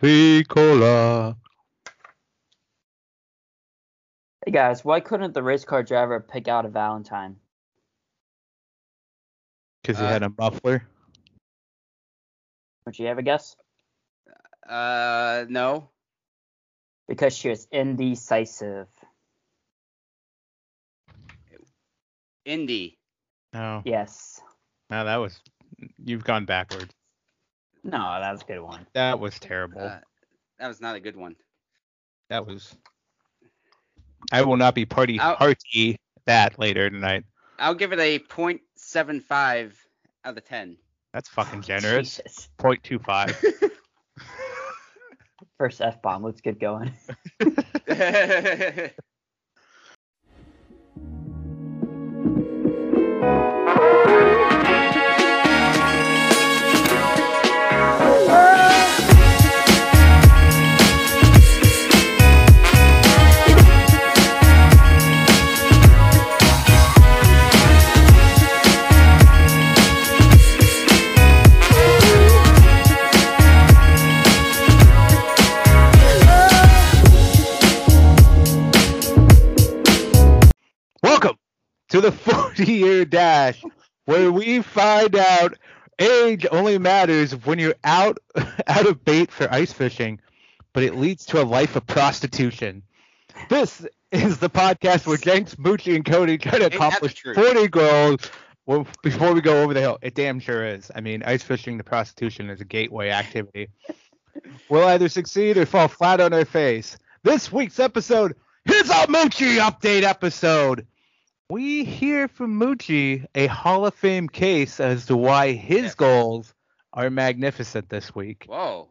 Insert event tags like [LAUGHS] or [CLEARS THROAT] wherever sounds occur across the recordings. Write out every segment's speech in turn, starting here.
Piccola. Hey guys, why couldn't the race car driver pick out a Valentine? Because he Uh, had a muffler. Would you have a guess? Uh, no. Because she was indecisive. Indy. No. Yes. No, that was. You've gone backwards. No, that's a good one. That was terrible. Uh, that was not a good one. that was. I will not be party I'll- party that later tonight. I'll give it a .75 out of 10. That's fucking generous. Jesus. Point two five. [LAUGHS] First F bomb. Let's get going. [LAUGHS] [LAUGHS] to the [LAUGHS] 40 year dash, where we find out age only matters when you're out [LAUGHS] out of bait for ice fishing, but it leads to a life of prostitution. This is the podcast where Jenks, Mucci, and Cody try to Ain't that the accomplish 40 goals well, before we go over the hill. It damn sure is. I mean, ice fishing to prostitution is a gateway activity. We'll either succeed or fall flat on our face. This week's episode is a Mucci update episode. We hear from Mucci a Hall of Fame case as to why his goals are magnificent this week. Whoa.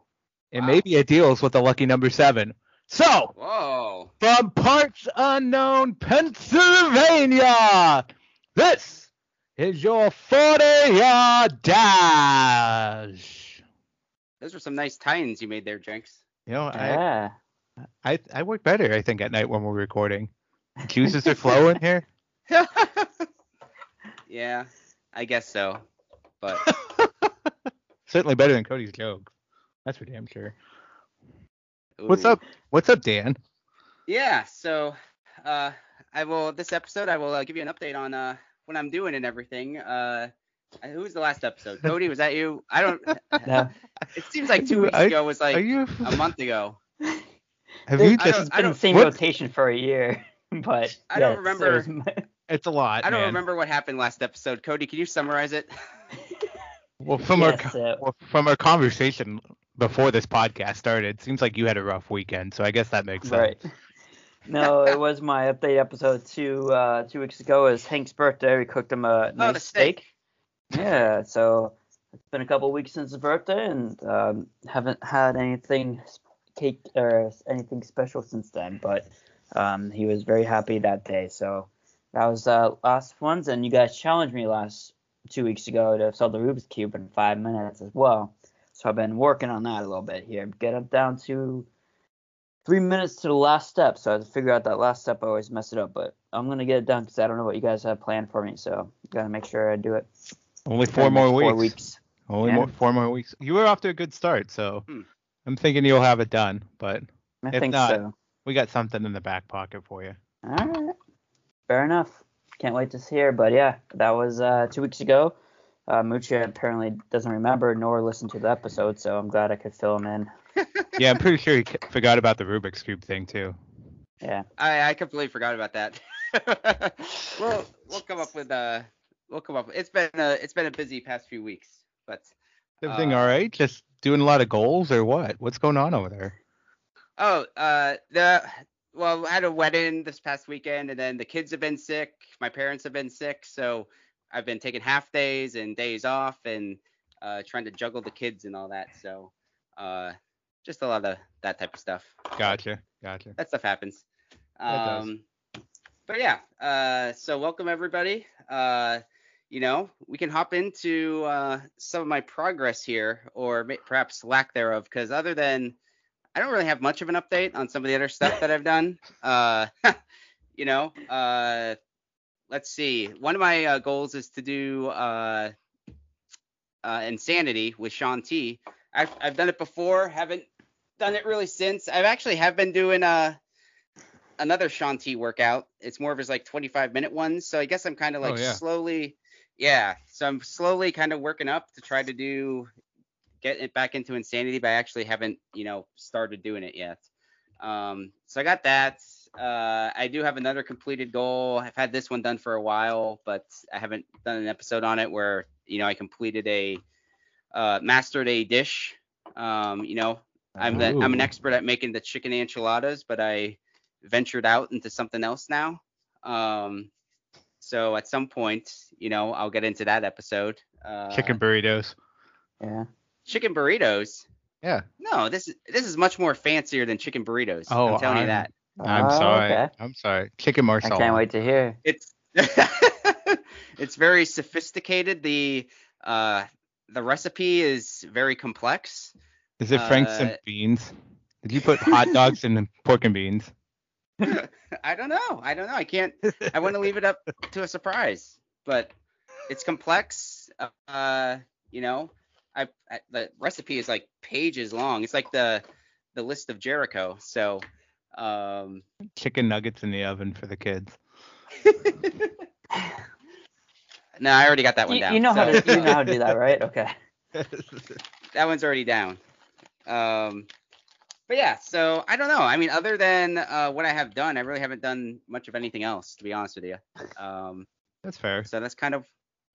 And wow. maybe it deals with the lucky number seven. So, Whoa. from parts unknown Pennsylvania, this is your 40 yard dash. Those were some nice tie-ins you made there, Jenks. You know, I, Yeah. I I work better, I think, at night when we're recording. [LAUGHS] Juices are flowing here. [LAUGHS] yeah, I guess so. But [LAUGHS] Certainly better than Cody's joke. That's for damn sure. What's up? What's up, Dan? Yeah, so uh, I will this episode I will uh, give you an update on uh what I'm doing and everything. Uh, who was the last episode? [LAUGHS] Cody, was that you? I don't. No. It seems like two weeks Are- ago was like you? a month ago. Have you It's I just? don't- been the same what- rotation for a year, but I don't yes, remember- it was- It's a lot. I don't man. remember what happened last episode. Cody, can you summarize it? [LAUGHS] Well, from Yes, our co- well, from our conversation before this podcast started, it seems like you had a rough weekend. So I guess that makes sense. Right. No, it was my update episode two uh two weeks ago. It was Hank's birthday. We cooked him a Oh, nice the steak. Yeah, so it's been a couple weeks since his birthday, and um, haven't had anything cake or anything special since then. But um, he was very happy that day. So that was uh, last ones, and you guys challenged me last two weeks ago to solve the Rubik's cube in five minutes as well. So I've been working on that a little bit here. Get up down to three minutes to the last step. So I have to figure out that last step. I always mess it up, but I'm gonna get it done because I don't know what you guys have planned for me. So gotta make sure I do it. Only four more next weeks. Four weeks. Only Yeah. more, four more weeks. You were off to a good start, so Hmm. I'm thinking you'll have it done. But I If think not- so. we got something in the back pocket for you. All right. Fair enough. Can't wait to hear. But yeah, that was uh, two weeks ago. Uh, Mucci apparently doesn't remember nor listen to the episode, so I'm glad I could fill him in. [LAUGHS] Yeah, I'm pretty sure he forgot about the Rubik's cube thing too. Yeah. I, I completely forgot about that. [LAUGHS] we'll we'll come up with uh we'll come up. With, it's been a it's been a busy past few weeks, but Everything Uh, all right? Just doing a lot of goals or what? What's going on over there? oh uh the well I had a wedding this past weekend, and then the kids have been sick. My parents have been sick, so I've been taking half days and days off, and uh, trying to juggle the kids and all that. So uh, just a lot of that type of stuff. Gotcha, gotcha. that stuff happens. That does. Um, but yeah, uh, so welcome everybody. Uh, you know, we can hop into uh, some of my progress here, or may- perhaps lack thereof, because other than I don't really have much of an update on some of the other stuff that I've done. Uh, [LAUGHS] you know, uh, let's see. One of my uh, goals is to do uh, uh, Insanity with Shaun T. I've, I've done it before, haven't done it really since. I've actually have been doing uh another Shaun T workout. It's more of his like 25 minute ones. So I guess I'm kind of like Oh, yeah. slowly, yeah. So I'm slowly kind of working up to try to do get it back into insanity, but I actually haven't you know started doing it yet. Um, so I got that. Uh, I do have another completed goal. I've had this one done for a while, but I haven't done an episode on it where you know I completed a uh, mastered a dish. Um, you know, I'm the, I'm an expert at making the chicken enchiladas, but I ventured out into something else now. Um, so at some point, you know, I'll get into that episode. Uh, Chicken burritos. Yeah. Chicken burritos. Yeah. No, this is this is much more fancier than chicken burritos. Oh, I'm telling I'm- that. I'm Oh, sorry. okay. I'm sorry. Chicken marsala. I can't wait to hear. It's [LAUGHS] it's very sophisticated. The uh the recipe is very complex. Is it Frank's and Uh, beans? Did you put hot dogs and [LAUGHS] pork and beans? I don't know. I don't know. I can't. I want to leave it up to a surprise, but it's complex. Uh, you know, I, I the recipe is like pages long. It's like the the list of Jericho. So, um, Chicken nuggets in the oven for the kids. [LAUGHS] no, I already got that one You, down. you know how to you know how to do that, right? Okay. [LAUGHS] that one's already down. Um, but yeah, so I don't know. I mean, other than uh, what I have done, I really haven't done much of anything else, to be honest with you. Um, That's fair. so that's kind of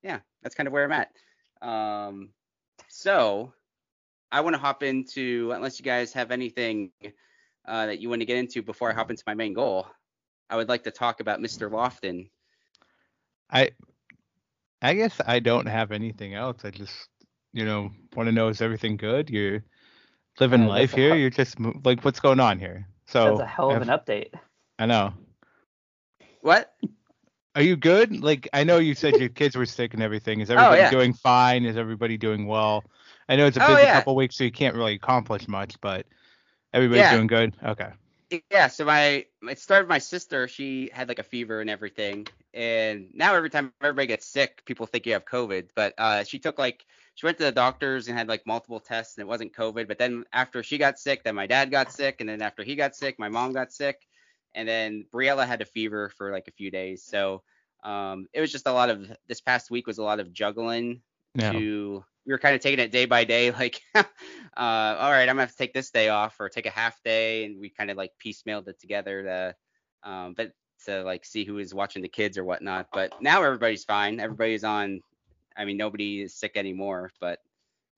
yeah that's kind of where i'm at um so i want to hop into unless you guys have anything uh, that you want to get into before i hop into my main goal i would like to talk about mr lofton I I guess I don't have anything else. I just you know want to know is everything good? You're living Yeah, life that's a here. hell- You're just like what's going on here? So That's a hell of if- an update. I know. what Are you good? Like I know you said your kids were sick and everything. Is [LAUGHS] everybody Oh, yeah. doing fine? Is everybody doing well? I know it's a Oh, busy yeah. couple weeks, so you can't really accomplish much, but everybody's Yeah. doing good. Okay. yeah so my it started my sister she had like a fever and everything and now every time everybody gets sick people think you have covid but uh she took like she went to the doctors and had like multiple tests and it wasn't covid but then after she got sick then my dad got sick and then after he got sick my mom got sick and then briella had a fever for like a few days so um it was just a lot of this past week was a lot of juggling Yeah. to we were kind of taking it day by day [LAUGHS] like uh all right i'm gonna have to take this day off or take a half day and we kind of like piecemealed it together to um but to like see who is watching the kids or whatnot but now everybody's fine everybody's on i mean nobody is sick anymore but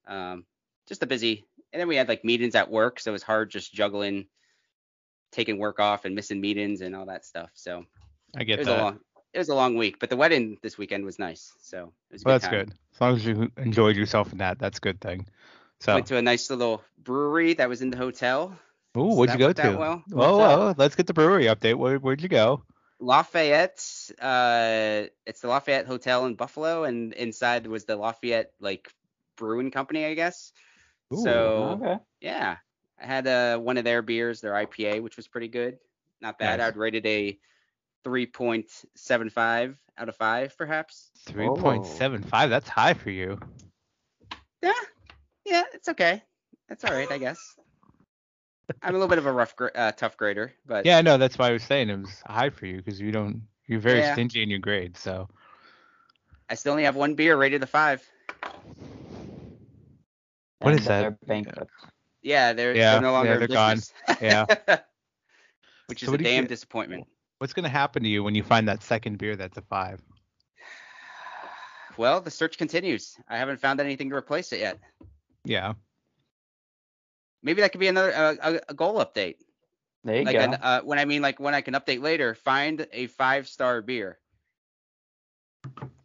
um just a busy and then we had like meetings at work so it was hard just juggling taking work off and missing meetings and all that stuff so I it get was that. a long it was a long week but the wedding this weekend was nice so it was well, good that's time. good. As long as you enjoyed yourself in that, that's a good thing. So, Went to a nice little brewery that was in the hotel. ooh, so where'd you go to? well. What's well, let's get the brewery update. Where, where'd you go? Lafayette, uh, it's the Lafayette Hotel in Buffalo, and inside was the Lafayette like brewing company, I guess. Ooh, so okay. yeah, I had uh, one of their beers, their IPA, which was pretty good. Not bad. Nice. I'd rate it a 3.75 out of five, perhaps. Three point seven five. That's high for you. Yeah, yeah, it's okay. That's all right, I guess. I'm a little bit of a rough, gra- uh, tough grader, but Yeah, no, that's why I was saying it was high for you because you don't. You're very Yeah. stingy in your grades. So I still only have one beer rated a five. What And is that? they're bankrupt. Yeah, they're, Yeah, they're no longer yeah, they're gone. [LAUGHS] yeah, Which is what a do you damn disappointment. what's gonna happen to you when you find that second beer that's a five? Well, the search continues. I haven't found anything to replace it yet. Yeah, Maybe that could be another uh, a, a goal update. There you Like go. an, uh, when I mean like when I can update later, find a five star beer.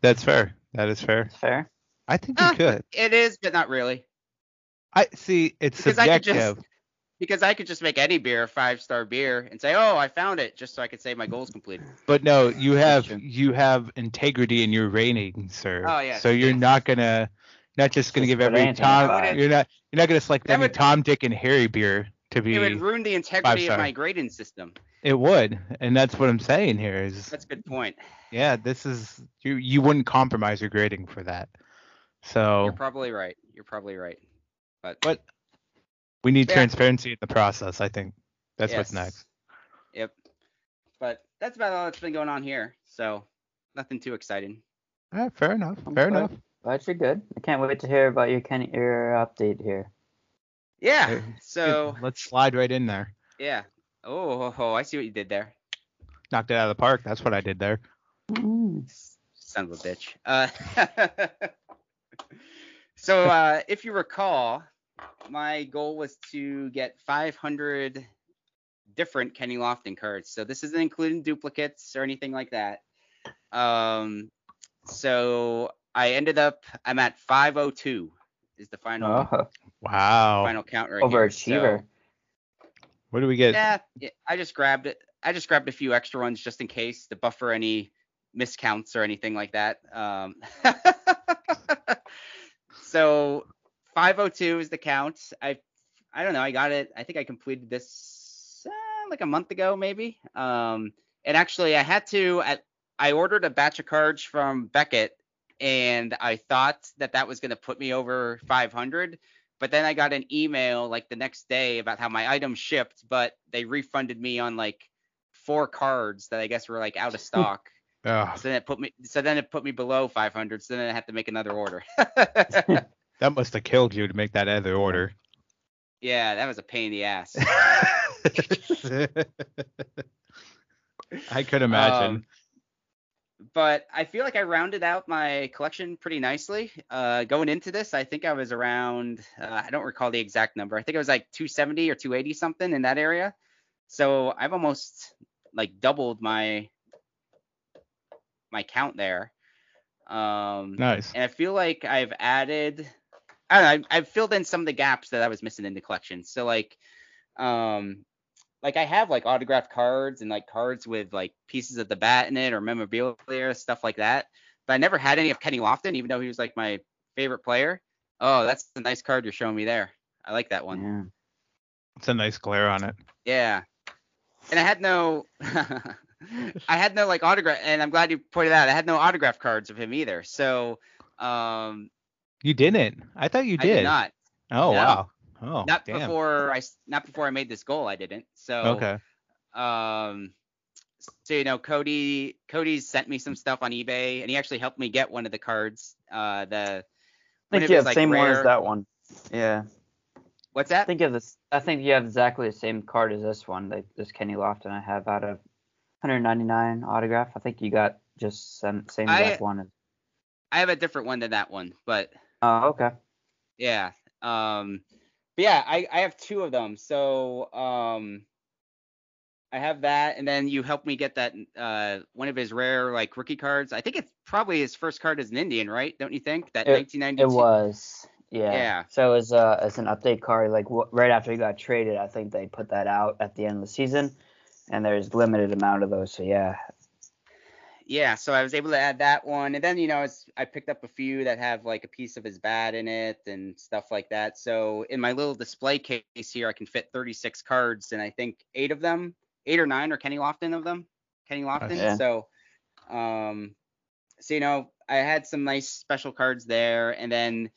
that's fair. That is fair. That's fair. I think you Ah, could. It is, but not really. I see. It's Because I could just because I could just make any beer a five star beer and say, oh, I found it, just so I could say my goal's completed. But no, you have you have integrity in your rating, sir. Oh, yes, So you're yes. not gonna not just gonna Just give every Tom. five. You're not you're not gonna select That any would- Tom, Dick, and Harry beer to be. It would ruin the integrity of my grading system. It would, and that's what I'm saying here. Is That's a good point. yeah, this is you you wouldn't compromise your grading for that. So You're probably right. You're probably right. But But We need Yeah. transparency in the process. I think that's what's next. Yep. But that's about all that's been going on here. So nothing too exciting. All right, fair enough. Fair Okay. enough. But you're good. I can't wait to hear about your Kenny your update here. Yeah. So let's slide right in there. yeah. Oh, ho, ho, I see what you did there. Knocked it out of the park. That's what I did there. Son of a bitch. Uh, [LAUGHS] so uh, if you recall, my goal was to get 500 different Kenny Lofton cards. So this isn't including duplicates or anything like that. Um, so I ended up, I'm at 502 is the final Oh, Wow. final count right here. overachiever. So, What do we get? yeah, yeah, I just grabbed it. I just grabbed a few extra ones just in case to buffer any miscounts or anything like that. Um, [LAUGHS] so 502 is the count. I I don't know. I got it. I think I completed this uh, like a month ago maybe. Um, and actually I had to at I ordered a batch of cards from Beckett and I thought that that was going to put me over 500 but then I got an email like the next day about how my item shipped, but they refunded me on like four cards that I guess were like out of stock. Ugh, so then it put me so then it put me below 500. So then I had to make another order. [LAUGHS] [LAUGHS] that must have killed you to make that other order. yeah, that was a pain in the ass. [LAUGHS] I could imagine. Um, but I feel like I rounded out my collection pretty nicely. Uh, going into this, I think I was around, uh, I don't recall the exact number. I think it was like 270 or 280 something in that area. So I've almost like doubled my my count there. Um, nice. and I feel like I've added, I don't know, I've, I've filled in some of the gaps that I was missing in the collection. So like, um, like I have like autographed cards and like cards with like pieces of the bat in it or memorabilia stuff like that. But I never had any of Kenny Lofton, even though he was like my favorite player. Oh, that's a nice card you're showing me there. I like that one. Yeah. It's a nice glare on it. Yeah. And I had no [LAUGHS] I had no like autograph and I'm glad you pointed out I had no autograph cards of him either. So um You didn't. I thought you did. I did did. not. Oh No. wow. Oh not damn. before I s- not before I made this goal I didn't. So Okay. um so you know Cody Cody's sent me some stuff on eBay and he actually helped me get one of the cards. Uh the I think of you have the like, same one as that one. Yeah. What's that? I that? think you have this. I think you have exactly the same card as this one. Like this Kenny Lofton I have out of 199 autograph. I think you got just same, same I- exact one. As, I have a different one than that one, but oh, okay. Yeah. Um but yeah, I, I have two of them. So um I have that and then you helped me get that uh one of his rare like rookie cards. I think it's probably his first card as an Indian, right? Don't you think? That It- 1992 It was. Yeah. Yeah. So as uh as an update card, like w- right after he got traded, I think they put that out at the end of the season, and there's limited amount of those. So yeah. Yeah, so I was able to add that one, and then you know it's, I picked up a few that have like a piece of his bat in it and stuff like that. So in my little display case here, I can fit 36 cards, and I think eight of them, eight or nine, are Kenny Lofton of them. Kenny Lofton. Yeah. So, um, so you know I had some nice special cards there, and then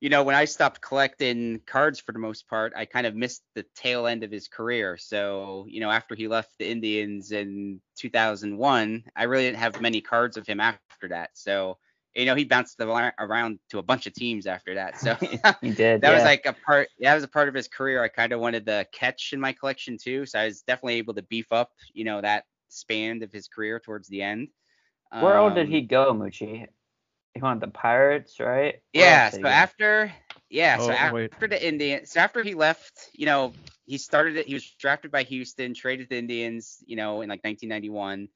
you know when I stopped collecting cards for the most part, I kind of missed the tail end of his career. So you know after he left the Indians in 2001, I really didn't have many cards of him after that. So you know he bounced around to a bunch of teams after that. So [LAUGHS] He [LAUGHS] did. that was like a part that was a part of his career I kind of wanted to catch in my collection too. So I was definitely able to beef up, you know, that span of his career towards the end. Where all did Um, he go, Mucci? He went the Pirates, right? Where Yeah, so he after yeah, so Oh, after wait. the Indians, so after he left, you know, he started it. He was drafted by Houston, traded to the Indians, you know, in like 1991,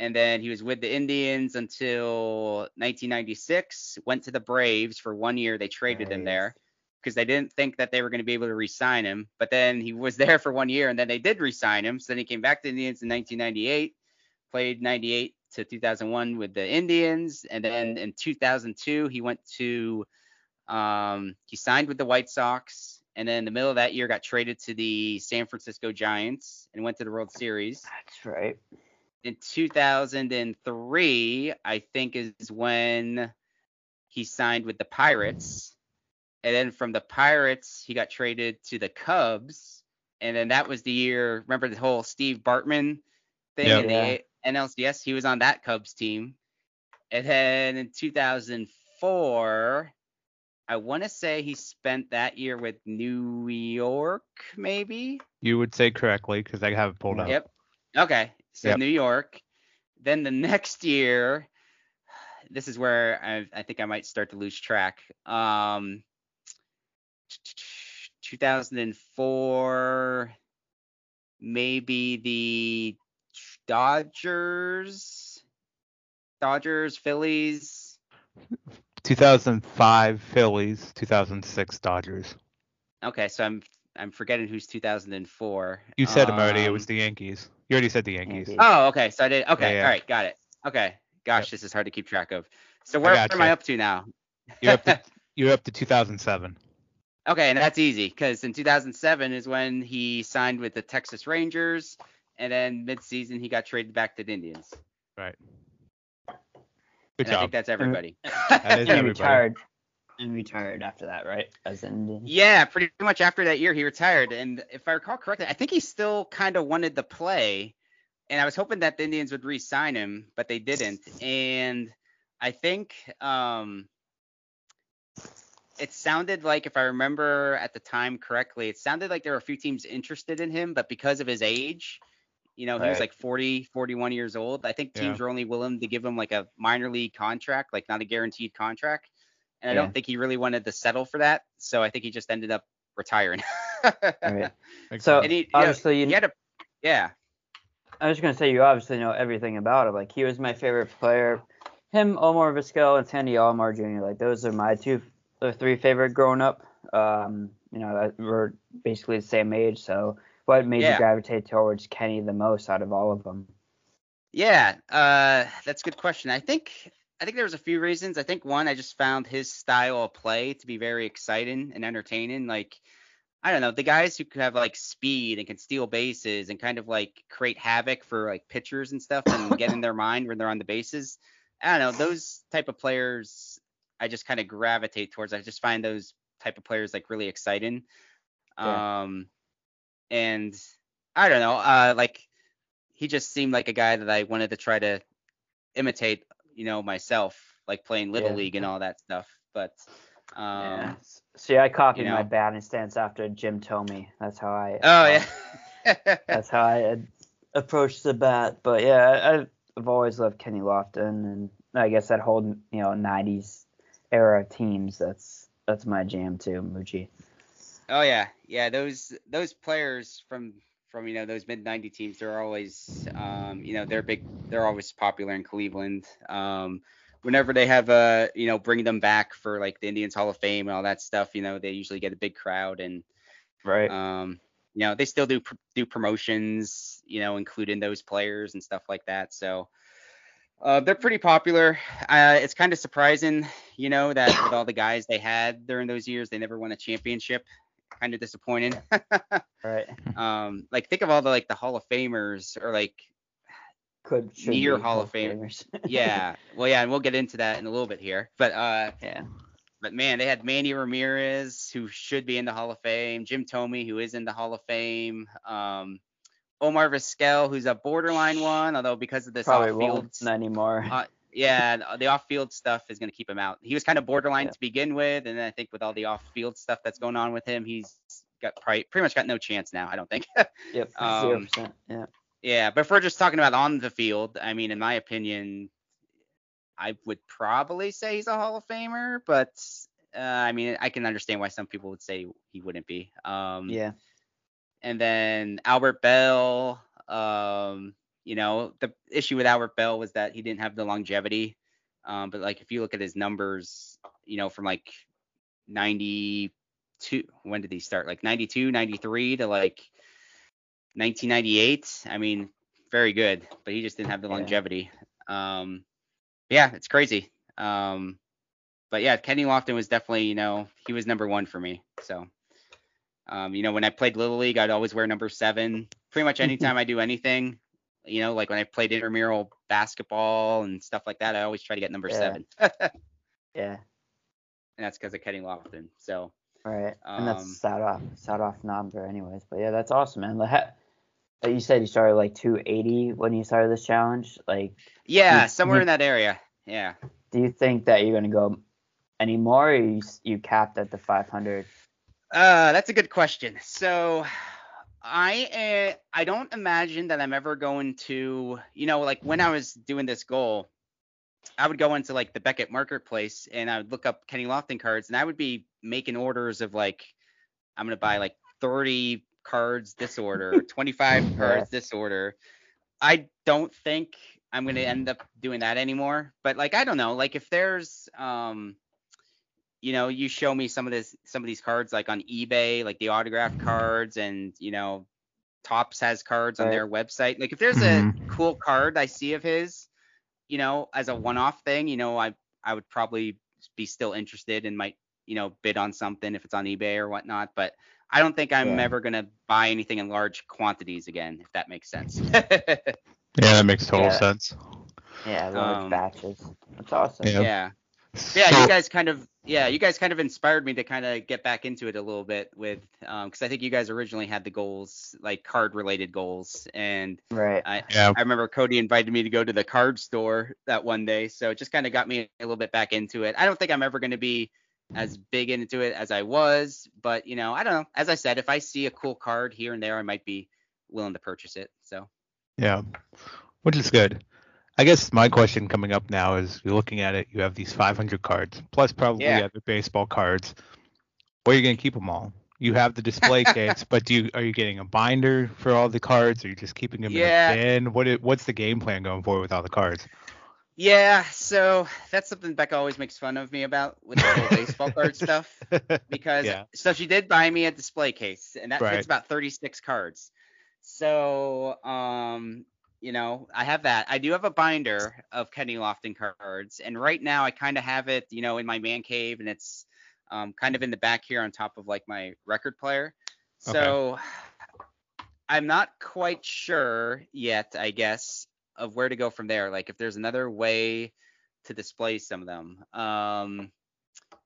and then he was with the Indians until 1996. Went to the Braves for one year. They traded him there because they didn't think that they were going to be able to re-sign him. But then he was there for one year, and then they did re-sign him. So then he came back to the Indians in 1998, played 98 to 2001 with the Indians, and then in 2002 he went to um, he signed with the White Sox, and then in the middle of that year got traded to the San Francisco Giants and went to the World Series. That's right. In 2003, I think is when he signed with the Pirates, And then from the Pirates, he got traded to the Cubs. And then that was the year, remember the whole Steve Bartman thing Yep. in Yeah. the NLCS? He was on that Cubs team. And then in 2004, I want to say he spent that year with New York, maybe? You would say correctly because I have it pulled up. Yep. Okay. So Yep. New York. Then the next year, this is where I, I think I might start to lose track. Um, 2004, maybe the Dodgers, Dodgers, Phillies. 2005 Phillies, 2006 Dodgers. Okay, so I'm I'm forgetting who's 2004. You said them already. It Um, was the Yankees. You already said the Yankees. Yankees. Oh, okay. So I did. Okay. Yeah, yeah. All right. Got it. Okay. Gosh, Yep. this is hard to keep track of. So where, got where am I up to now? You're up to [LAUGHS] you're up to 2007. Okay, and that's easy because in 2007 is when he signed with the Texas Rangers, and then midseason he got traded back to the Indians. Right. Good and I think that's everybody. [LAUGHS] That is everybody. retired. And retired after that, right? As an Indian. yeah, pretty much after that year he retired, and if I recall correctly, I think he still kind of wanted to play, and I was hoping that the Indians would re-sign him, but they didn't, and I think um, it sounded like, if I remember at the time correctly, it sounded like there were a few teams interested in him, but because of his age, you know, he was like 40, 41 years old. I think teams Yeah. were only willing to give him like a minor league contract, like not a guaranteed contract. And I Yeah. don't think he really wanted to settle for that. So I think he just ended up retiring. Right. [LAUGHS] So And he- yeah, obviously, you he had a, yeah. I was gonna say you obviously know everything about him. Like he was my favorite player. Him, Omar Vizquel, and Sandy Alomar Jr. Like those are my two or three favorite growing up. Um, you know, that we're basically the same age. So what made Yeah. you gravitate towards Kenny the most out of all of them? Yeah, uh, that's a good question. I think I think there was a few reasons. I think one, I just found his style of play to be very exciting and entertaining. Like, I don't know, the guys who could have like speed and can steal bases and kind of like create havoc for like pitchers and stuff and get in their [LAUGHS] mind when they're on the bases. I don't know, those type of players I just kind of gravitate towards. I just find those type of players like really exciting. Yeah. Um, and I don't know, uh, like he just seemed like a guy that I wanted to try to imitate, you know, myself, like playing little Yeah. league and all that stuff. But um, yeah. See, I copied you my batting stance after Jim Thome. That's how I. oh uh, yeah, [LAUGHS] That's how I approached the bat. But yeah, I, I've always loved Kenny Lofton, and I guess that whole you know '90s era of teams. That's that's my jam too, Mucci. Oh yeah, yeah. Those those players from from you know those mid '90 teams, they're always um, you know they're big, they're always popular in Cleveland. Um, whenever they have a you know bring them back for like the Indians Hall of Fame and all that stuff, you know they usually get a big crowd and Right. Um, you know, they still do pr- do promotions, you know, including those players and stuff like that. So uh, they're pretty popular. Uh, it's kind of surprising, you know, that with all the guys they had during those years, they never won a championship. Kind of disappointing. right. [LAUGHS] [LAUGHS] um, like think of all the like the Hall of Famers or like Could Near Hall of Fame. Famers. yeah, [LAUGHS] well yeah, and we'll get into that in a little bit here. But uh, yeah. But man, they had Manny Ramirez, who should be in the Hall of Fame, Jim Thome, who is in the Hall of Fame, um, Omar Vizquel, who's a borderline one, although because of this Probably off-field, won't anymore. uh, yeah, the off-field stuff is going to keep him out. He was kind of borderline Yeah. to begin with, and then I think with all the off-field stuff that's going on with him, he's got probably, pretty much got no chance now. I don't think. [LAUGHS] yep. um, Zero percent. Yeah. Yeah, but if we're just talking about on the field, I mean, in my opinion, I would probably say he's a Hall of Famer, but uh, I mean, I can understand why some people would say he wouldn't be. Um, Yeah. And then Albert Belle, um, you know, the issue with Albert Belle was that he didn't have the longevity. Um, but like if you look at his numbers, you know, from like 92, when did he start? Like 92, 93 to like 1998. I mean, very good, but he just didn't have the longevity. Um, yeah, it's crazy. Um, but yeah, Kenny Lofton was definitely, you know, he was number one for me. So, um, you know, when I played Little League, I'd always wear number seven. Pretty much [LAUGHS] anytime I do anything, you know, like when I played intramural basketball and stuff like that, I always try to get number Yeah. seven. [LAUGHS] Yeah. and that's because of Kenny Lofton. So Right, and that's Um, sat off sat off number anyways. But yeah, that's awesome, man. Like, you said, you started like 280 when you started this challenge. Like, yeah, You- somewhere you- in that area. Yeah. do you think that you're gonna go any more, or you you capped at the 500? Uh, that's a good question. So, I uh, I don't imagine that I'm ever going to, you know, like when I was doing this goal, I would go into like the Beckett Marketplace and I would look up Kenny Lofton cards and I would be making orders of like I'm gonna buy like 30 cards this order, [LAUGHS] 25 cards this order. I don't think I'm gonna end up doing that anymore. But like I don't know, like if there's um you know, you show me some of this some of these cards like on eBay, like the autographed cards and you know, Topps has cards on their website. Like if there's Mhm. a cool card I see of his, you know, as a one-off thing, you know, I I would probably be still interested and might, you know, bid on something if it's on eBay or whatnot. But I don't think I'm Yeah. ever gonna buy anything in large quantities again, if that makes sense. [LAUGHS] Yeah, that makes total Yeah. sense. Yeah, large Um, batches. That's awesome. Yeah. yeah. Yeah, So- you guys kind of yeah, you guys kind of inspired me to kind of get back into it a little bit with um because I think you guys originally had the goals like card related goals and Right. I yeah, I remember Cody invited me to go to the card store that one day, so it just kind of got me a little bit back into it. I don't think I'm ever going to be as big into it as I was, but you know, I don't know. As I said, if I see a cool card here and there, I might be willing to purchase it. So yeah, which is good. I guess my question coming up now is you're looking at it, you have these 500 cards plus probably Yeah. other baseball cards. Where are you gonna keep them all? You have the display [LAUGHS] case, but do you are you getting a binder for all the cards? Or are you just keeping them Yeah. in a bin? What i- what's the game plan going forward with all the cards? yeah, so that's something Becca always makes fun of me about with the whole baseball card [LAUGHS] stuff. because Yeah. so she did buy me a display case and that Right. fits about 36 cards so um you know i have that. I do have a binder of kenny lofton cards and right now i kind of have it you know in my man cave and it's um, kind of in the back here on top of like my record player. So i'm not quite sure yet i guess of where to go from there like if there's another way to display some of them. Um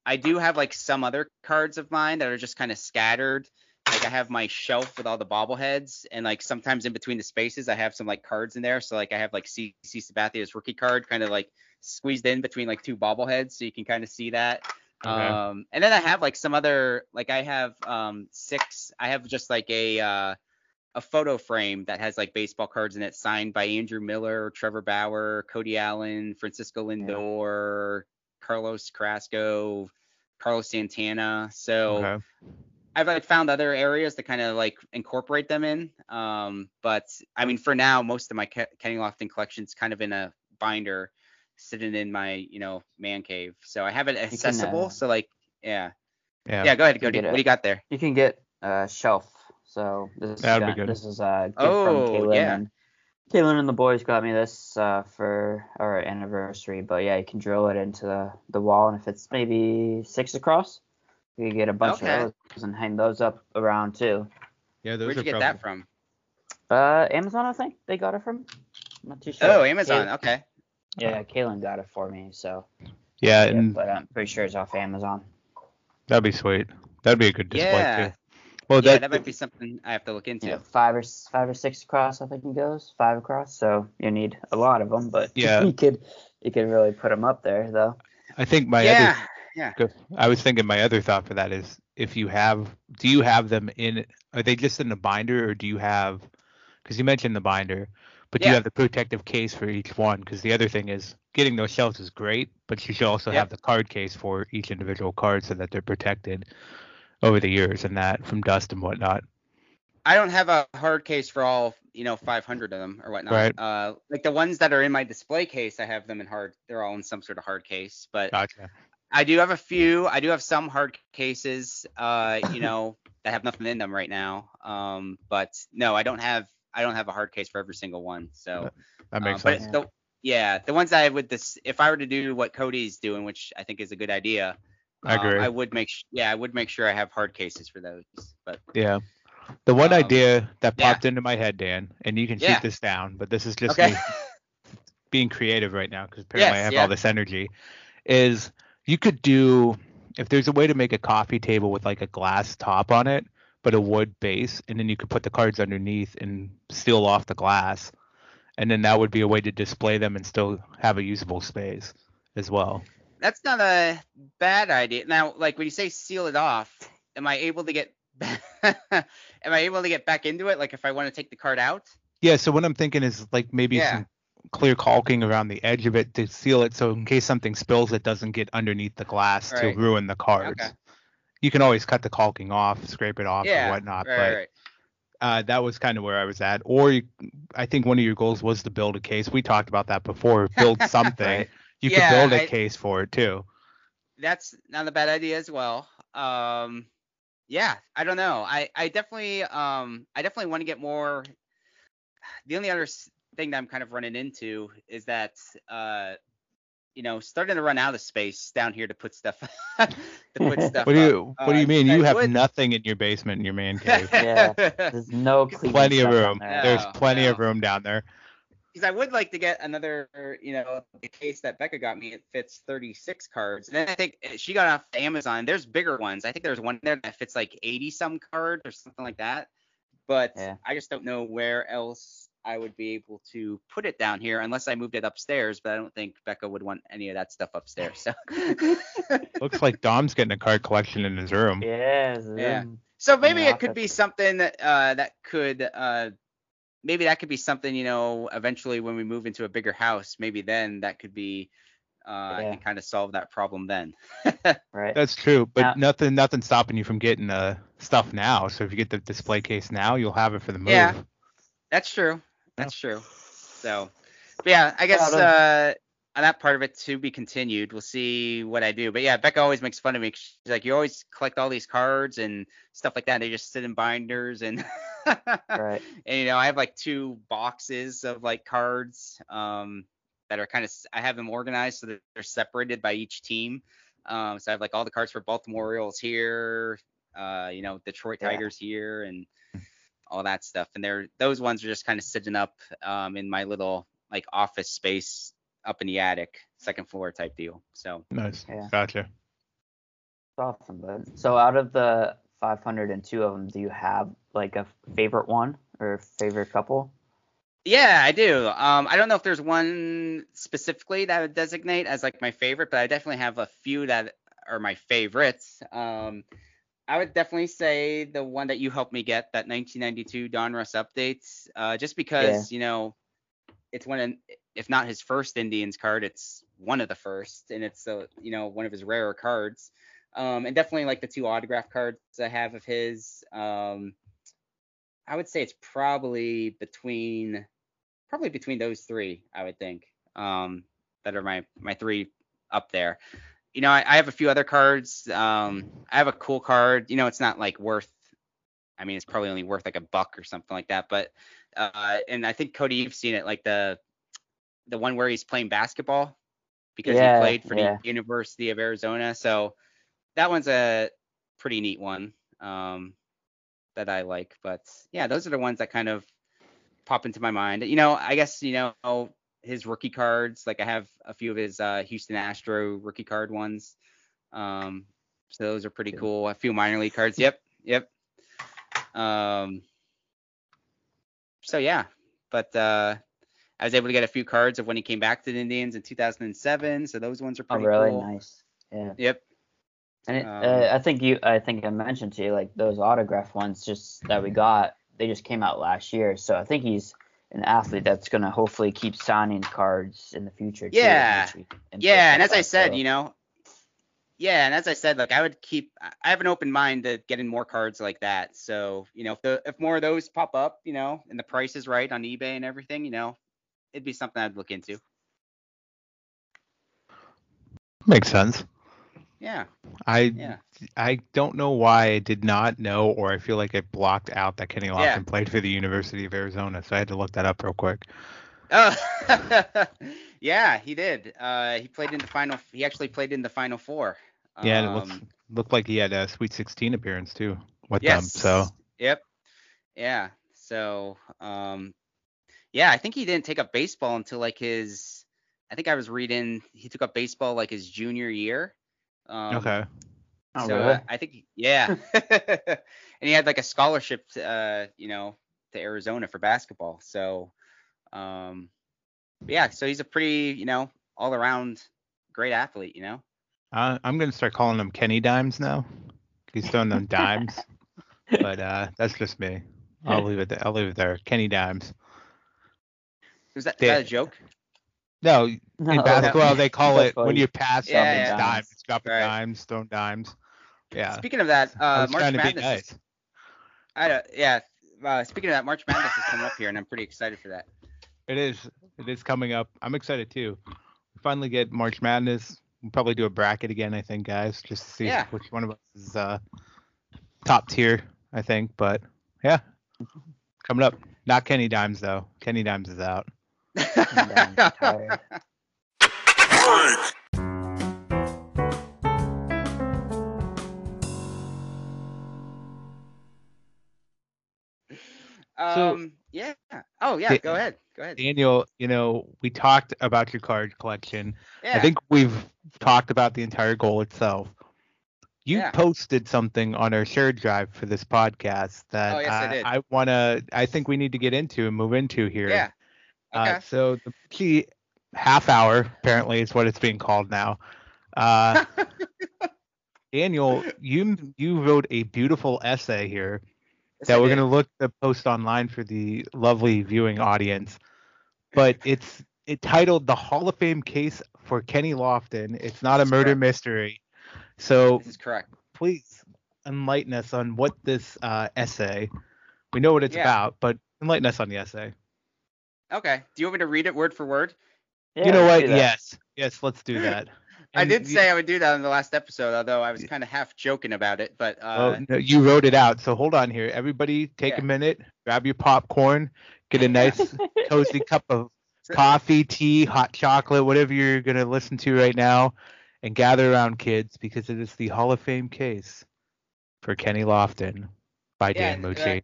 I do have like some other cards of mine that are just kind of scattered. Like I have my shelf with all the bobbleheads, and like sometimes in between the spaces, I have some like cards in there. So like I have like CC Sabathia's rookie card kind of like squeezed in between like two bobbleheads, so you can kind of see that. Okay. Um, and then I have like some other like I have um six. I have just like a uh, a photo frame that has like baseball cards in it, signed by Andrew Miller, Trevor Bauer, Cody Allen, Francisco Lindor, Carlos Carrasco, Carlos Santana. So okay. I've like found other areas to kind of like incorporate them in. Um, but I mean, for now, most of my Ke- Kenny Lofton collection's kind of in a binder, sitting in my you know man cave. So I have it can, accessible. uh, so like, yeah, Yeah. yeah. Go ahead, you can Cody. What do you got there? You can get a shelf. So this is That'd be got- good. this is a gift Oh, from Kaylin yeah. and Kaylin and the boys got me this uh, for our anniversary. But yeah, you can drill it into the, the wall, and if it's maybe six across, you get a bunch Okay. of those and hang those up around too. Yeah, those Where'd you get probably, that from? Uh, Amazon, I think they got it from. I'm not too sure. Oh, Amazon. Kay- Okay. yeah, Kaylin got it for me, so Yeah, yeah, but I'm pretty sure it's off Amazon. that'd be sweet. That'd be a good display Yeah. too. Well, yeah, that, that might be something I have to look into. Yeah, five or five or six across, I think it goes five across. So you need a lot of them, but Yeah. [LAUGHS] you could you could really put them up there though. I think my yeah. other Go- I was thinking my other thought for that is if you have, do you have them in? Are they just in the binder, or do you have? Because you mentioned the binder, but do you have the protective case for each one? Because the other thing is getting those shelves is great, but you should also Yep. have the card case for each individual card so that they're protected over the years and that from dust and whatnot. I don't have a hard case for all, you know, 500 of them or whatnot. Right. Uh, like the ones that are in my display case, I have them in hard. They're all in some sort of hard case. But Gotcha. I do have a few. I do have some hard cases, uh, you know, [COUGHS] that have nothing in them right now. Um, but no, I don't have. I don't have a hard case for every single one. So, That makes uh, but sense. the yeah, the ones I would this, if I were to do what Cody's doing, which I think is a good idea. I um, agree. I would make. Sh- yeah, I would make sure I have hard cases for those. But Yeah. The one Um, idea that yeah. popped into my head, Dan, and you can Yeah. shoot this down, but this is just okay. me [LAUGHS] being creative right now because apparently I have yeah. all this energy, is you could do if there's a way to make a coffee table with like a glass top on it, but a wood base, and then you could put the cards underneath and seal off the glass, and then that would be a way to display them and still have a usable space as well. That's not a bad idea. Now, like when you say seal it off, am I able to get [LAUGHS] am I able to get back into it? Like if I want to take the card out? Yeah. So what I'm thinking is like maybe Yeah. some clear caulking around the edge of it to seal it, so in case something spills, it doesn't get underneath the glass Right. to ruin the cards. Okay. You can always cut the caulking off, scrape it off, yeah. or whatnot. right, but right, uh, that was kind of where I was at. Or you, I think one of your goals was to build a case. We talked about that before. [LAUGHS] Build something. You Yeah, could build a I- case for it too. That's not a bad idea as well. Um, yeah, I don't know. I, I definitely um I definitely want to get more. The only other thing that I'm kind of running into is that uh you know starting to run out of space down here to put stuff [LAUGHS] to put [LAUGHS] stuff. What do up. you What do Uh, you mean? I You have would- nothing in your basement in your man [LAUGHS] cave. Yeah. There's no cleaning plenty of room. there. There's No, plenty of room down there. because I would like to get another, you know, the case that Becca got me. It fits 36 cards, and then I think she got off Amazon. There's bigger ones. I think there's one there that fits like 80 some cards or something like that. But Yeah. I just don't know where else I would be able to put it down here unless I moved it upstairs. But I don't think Becca would want any of that stuff upstairs. So, [LAUGHS] Looks like Dom's getting a card collection in his room. Yeah. Yeah. so maybe it could be something that uh, that could uh, maybe that could be something you know eventually when we move into a bigger house maybe then that could be uh, I can kind of solve that problem then. [LAUGHS] Right. That's true, but Now- nothing nothing stopping you from getting uh stuff now. So if you get the display case now, you'll have it for the move. Yeah. That's true. That's true. So, but yeah, I guess uh, on that part of it to be continued. We'll see what I do. But yeah, Becca always makes fun of me. She's like, you always collect all these cards and stuff like that. They just sit in binders and. [LAUGHS] Right. And you know, I have like two boxes of like cards um, that are kind of I have them organized so that they're separated by each team. Um, so I have like all the cards for Baltimore Orioles here, uh, you know, Detroit Yeah. Tigers here, and all that stuff. And they're those ones are just kind of sitting up um, in my little like office space up in the attic, second floor type deal. So Nice. Yeah. Gotcha. Awesome, bud. So out of the 502 of them, do you have like a favorite one or favorite couple? Yeah, I do. Um, I don't know if there's one specifically that I would designate as like my favorite, but I definitely have a few that are my favorites. Um, I would definitely say the one that you helped me get, that 1992 Donruss updates, uh, just because you know it's one, of, if not his first Indians card, it's one of the first, and it's uh, you know one of his rarer cards. Um, and definitely like the two autograph cards I have of his. Um, I would say it's probably between probably between those three, I would think. Um, that are my my three up there. You know, I, I have a few other cards. Um, I have a cool card. You know, it's not like worth. I mean, it's probably only worth like a buck or something like that. But uh, and I think Cody, you've seen it, like the the one where he's playing basketball because Yeah, he played for yeah. the University of Arizona. So that one's a pretty neat one. Um, that I like. But yeah, those are the ones that kind of pop into my mind. You know, I guess you know his rookie cards. Like I have a few of his uh, Houston Astro rookie card ones. Um, so those are pretty cool. A few minor league cards. Yep, yep. Um, so yeah, but uh, I was able to get a few cards of when he came back to the Indians in 2007. So those ones are pretty Oh, pretty really cool. nice. Yeah. Yep. And it, Um, uh, I think you, I think I mentioned to you like those autograph ones just that we got. They just came out last year, so I think he's an athlete that's gonna hopefully keep signing cards in the future. too, Yeah. which and Yeah, and as I said, so- you know, yeah, and as I said, like I would keep, I have an open mind to getting more cards like that. So, you know, if the if more of those pop up, you know, and the price is right on eBay and everything, you know, it'd be something I'd look into. Makes sense. Yeah, I yeah. I don't know why I did not know, or I feel like I blocked out that Kenny Lofton Yeah. played for the University of Arizona, so I had to look that up real quick. Oh, [LAUGHS] yeah, he did. Uh, he played in the final. He actually played in the final four. Yeah, and it looks Um, looked like he had a Sweet 16 appearance too with them. So Yep. Yeah. So, um, yeah, I think he didn't take up baseball until like his. I think I was reading he took up baseball like his junior year. Um, okay, Oh, so really? uh, I think yeah, [LAUGHS] and he had like a scholarship, to, uh, you know, to Arizona for basketball. So, um, yeah, so he's a pretty, you know, all around great athlete, you know. Uh, I'm gonna start calling him Kenny Dimes now. He's throwing them [LAUGHS] dimes, but uh, that's just me. I'll leave it. There. I'll leave it there. Kenny Dimes. Was that, is Yeah. that a joke? No, in No, basketball they call it when you pass Yeah, something yeah. dimes, dropping Right. dimes, throwing dimes. Yeah. Speaking of that, uh, March trying to be Madness. nice. Is, I don't, yeah. Uh, speaking of that, March Madness is coming up here, and I'm pretty excited for that. It is. It is coming up. I'm excited too. We finally get March Madness. We'll probably do a bracket again, I think, guys, just to see Yeah. which one of us is uh, top tier, I think. But yeah, coming up. Not Kenny Dimes though. Kenny Dimes is out. I'm tired. [LAUGHS] um. yeah. Oh yeah. Go ahead. Go ahead. Daniel, you know, we talked about your card collection. Yeah. I think we've talked about the entire goal itself. You Yeah. posted something on our shared drive for this podcast that Oh, yes, I did. I wanna I think we need to get into and move into here. Yeah. Okay. Uh, so the key half hour apparently is what it's being called now. Uh, [LAUGHS] Daniel, you you wrote a beautiful essay here Yes, that I we're gonna look to post online for the lovely viewing audience. But [LAUGHS] it's it titled "The Hall of Fame Case for Kenny Lofton." It's not a murder correct. mystery. So This is correct. please enlighten us on what this uh, essay. We know what it's Yeah. about, but enlighten us on the essay. Okay. Do you want me to read it word for word? Yeah, you know what? Yes, yes, let's do that. [LAUGHS] I And did you- say I would do that in the last episode, although I was kind of half joking about it. But Oh, uh, no, you wrote it out. So hold on here. Everybody take Yeah. a minute, grab your popcorn, get a [LAUGHS] nice cozy cup of coffee, tea, hot chocolate, whatever you're going to listen to right now, and gather around, kids, because it is the Hall of Fame case for Kenny Lofton by Yeah, Dan uh, Mucci. and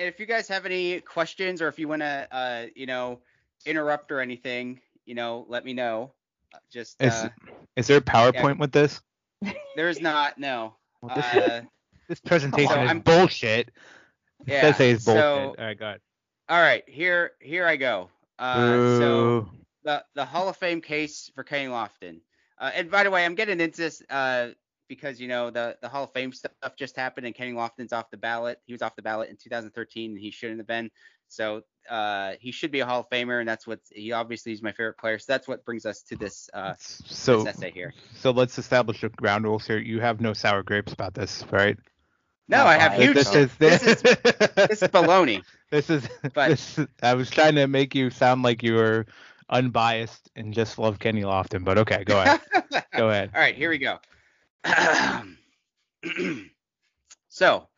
if you guys have any questions or if you want to, uh, you know, interrupt or anything, you know, let me know. Uh, Just Is, uh, is there a PowerPoint with this? there is not no. [LAUGHS] Well, this, Uh, this presentation so is I'm- bullshit. yeah. This essay is bullshit. So All right, go ahead. all right, here here I go. Uh, so the the Hall of Fame case for Kenny Lofton. Uh, and by the way, I'm getting into this uh, because you know the the Hall of Fame stuff just happened and Kenny Lofton's off the ballot. He was off the ballot in 2013 and he shouldn't have been. So uh, he should be a Hall of Famer and that's what he obviously is my favorite player. So that's what brings us to this uh, so, this essay here. so let's establish the ground rules here. You have no sour grapes about this, right? No, I have huge. this is this is [LAUGHS] this is baloney. This is [LAUGHS] But- this is, I was trying to make you sound like you were unbiased and just love Kenny Lofton, but okay, go ahead. [LAUGHS] go ahead. All right, here we go. [CLEARS THROAT] so,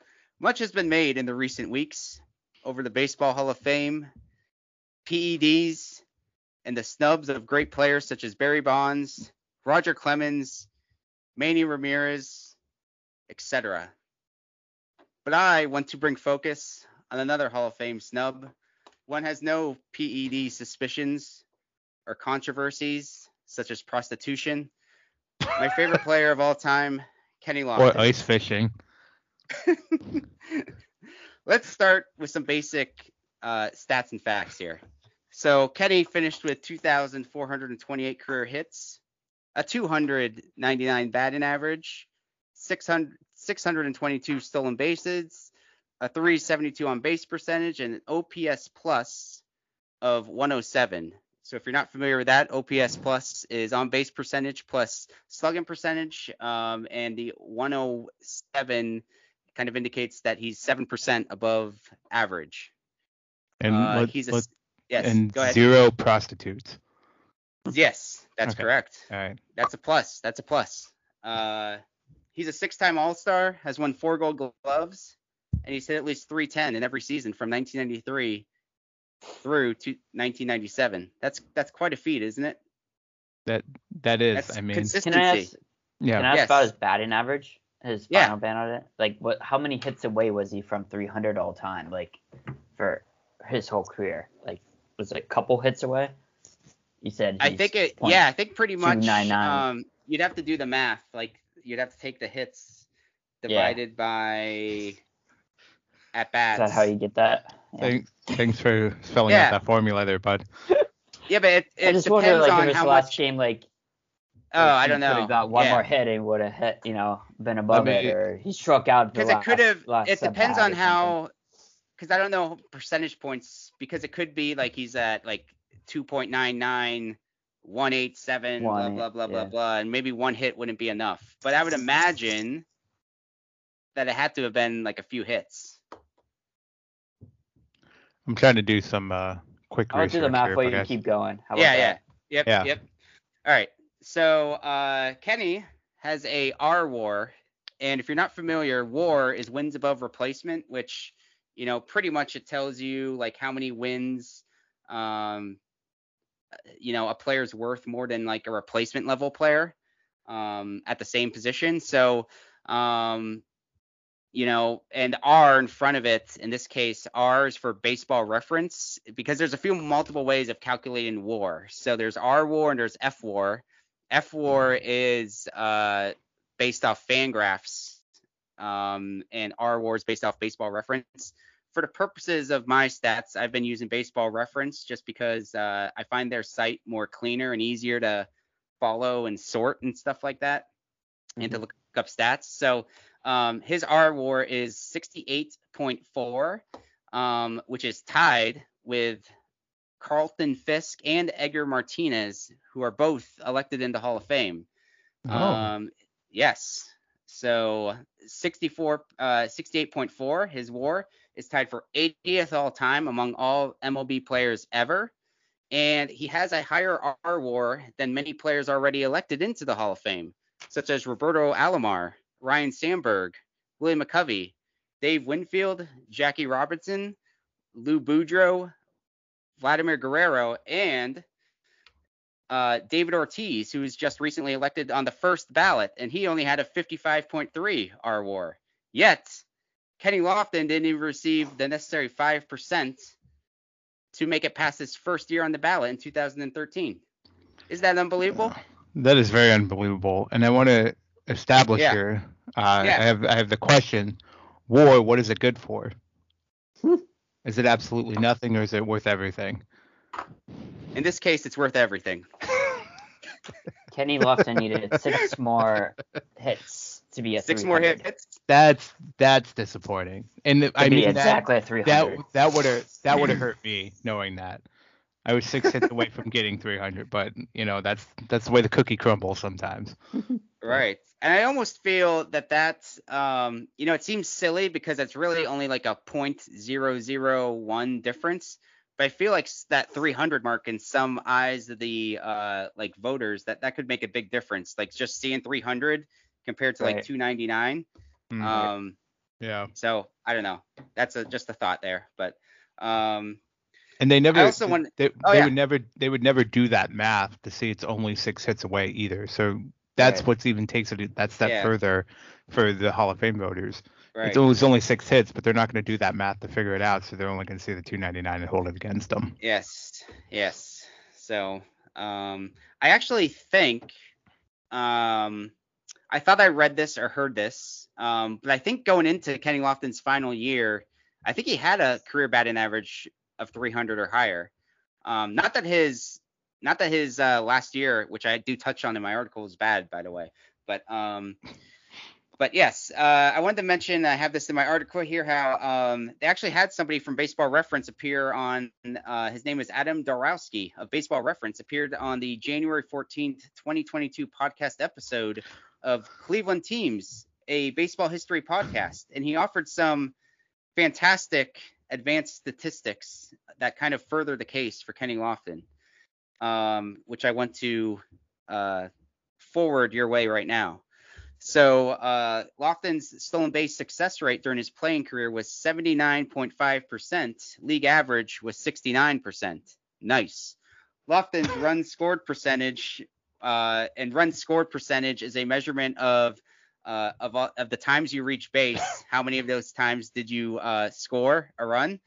much has been made in the recent weeks over the Baseball Hall of Fame, PEDs, and the snubs of great players such as Barry Bonds, Roger Clemens, Manny Ramirez, etc. But I want to bring focus on another Hall of Fame snub. One has no PED suspicions or controversies, such as prostitution. My favorite player of all time, Kenny Lofton. Or ice fishing. [LAUGHS] Let's start with some basic uh, stats and facts here. So Kenny finished with 2,428 career hits, a 299 batting average, 600, 622 stolen bases, a 372 on base percentage, and an OPS plus of 107. So if you're not familiar with that, OPS plus is on base percentage plus slugging percentage, um, and the 107 kind of indicates that he's seven percent above average. And uh, let- he's a let- yes. and go ahead. zero prostitutes. Yes, that's Okay. correct. All right. That's a plus. That's a plus. Uh, he's a six-time All-Star, has won four Gold Gloves, and he's hit at least 310 in every season from 1993 through to 1997. That's that's quite a feat, isn't it? That that is. That's I mean, consistency. Can I ask? yeah. Can I ask Yes. about his batting average? His Yeah. final batting average? Like, what? How many hits away was he from 300 all time? Like, for his whole career? Like, was it a couple hits away? You said. I think it. point- Yeah, I think pretty much. 299. Um, you'd have to do the math. Like you'd have to take the hits Yeah. divided by at bats. Is that how you get that? Yeah. Thanks, thanks for spelling Yeah. out that formula there, bud. [LAUGHS] Yeah, but it, it I just depends wonder, like, on if how last much. game, like, oh, I don't know. Could have got one yeah. more hit and would have hit, you know, been above mean, it, or he struck out. because it could have it depends on how because i don't know percentage points because it could be like he's at like 2.99 187 blah One, blah blah blah yeah. blah and maybe one hit wouldn't be enough but i would imagine that it had to have been like a few hits I'm trying to do some uh, quick I'll research do the math here, while you I- keep going. How about yeah yeah. yep Yeah. yep. All right. So uh kenny has a r war and if you're not familiar war is wins above replacement which you know pretty much it tells you like how many wins um you know a player's worth more than like a replacement level player um at the same position. So um you know and r in front of it in this case r is for baseball reference because there's a few multiple ways of calculating war. So there's r war and there's f war. F war is uh based off fangraphs um and r war is based off baseball reference. For the purposes of my stats, I've been using Baseball Reference just because uh, I find their site more cleaner and easier to follow and sort and stuff like that, and to look up stats. So um, his R WAR is 68.4, um, which is tied with Carlton Fisk and Edgar Martinez, who are both elected into Hall of Fame. Oh. Um, yes. So 64, uh, 68.4, his WAR is tied for 80th all time among all MLB players ever. And he has a higher R WAR than many players already elected into the Hall of Fame, such as Roberto Alomar, Ryne Sandberg, William McCovey, Dave Winfield, Jackie Robinson, Lou Boudreau, Vladimir Guerrero, and uh, David Ortiz, who was just recently elected on the first ballot, and he only had a 55.3 R WAR. Yet, Kenny Lofton didn't even receive the necessary 5% to make it past his first year on the ballot in 2013. Is that unbelievable? That is very unbelievable. And I want to establish Yeah. here. Uh, Yeah. I have I have the question: War, what is it good for? is it absolutely nothing, or is it worth everything? In this case, it's worth everything. [LAUGHS] Kenny Lofton needed six more hits to be a Six more hits. That's that's disappointing. And To I be mean exactly at 300. that that would have that would have hurt me knowing that. I was six hits away from getting 300, but you know that's that's the way the cookie crumbles sometimes. [LAUGHS] Right. And I almost feel that that's, um, you know, it seems silly because it's really only like a .001 difference. But I feel like that 300 mark in some eyes of the uh, like voters that that could make a big difference. Like just seeing 300 compared to like 299. Mm, Um, yeah. so I don't know. That's a, just a thought there. But um, And they never I also want. they, Oh, they yeah. would never they would never do that math to see it's only six hits away either. So that's Right. what's even takes it that step Yeah. further for the Hall of Fame voters. Right. It's always only six hits, but they're not going to do that math to figure it out. So they're only going to see the 299 and hold it against them. Yes, yes. So, um, I actually think, um, I thought I read this or heard this, um, but I think going into Kenny Lofton's final year, I think he had a career batting average of 300 or higher. Um, not that his, not that his uh, last year, which I do touch on in my article, is bad, by the way, but um, but yes, uh, I wanted to mention I have this in my article here how um, they actually had somebody from Baseball Reference appear on. Uh, his name is Adam Darowski of Baseball Reference appeared on the January 14th, 2022 podcast episode of Cleveland Teams, a baseball history podcast, and he offered some fantastic advanced statistics that kind of further the case for Kenny Lofton, um, which I want to uh, forward your way right now. So uh, Lofton's stolen base success rate during his playing career was 79.5%. League average was 69%. Nice. Lofton's run scored percentage uh, and run scored percentage is a measurement of uh, of all- of the times you reach base. [LAUGHS] How many of those times did you uh, score a run?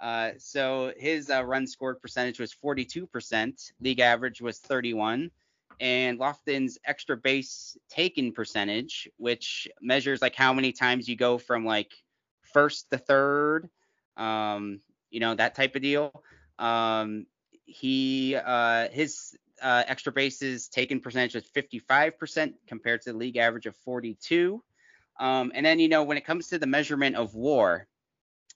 Uh, so his uh, run scored percentage was 42%. League average was 31, and Lofton's extra base taken percentage, which measures like how many times you go from like first to third, um, you know, that type of deal. Um, he uh, his uh, extra bases taken percentage was 55% compared to the league average of 42. Um, and then you know when it comes to the measurement of WAR,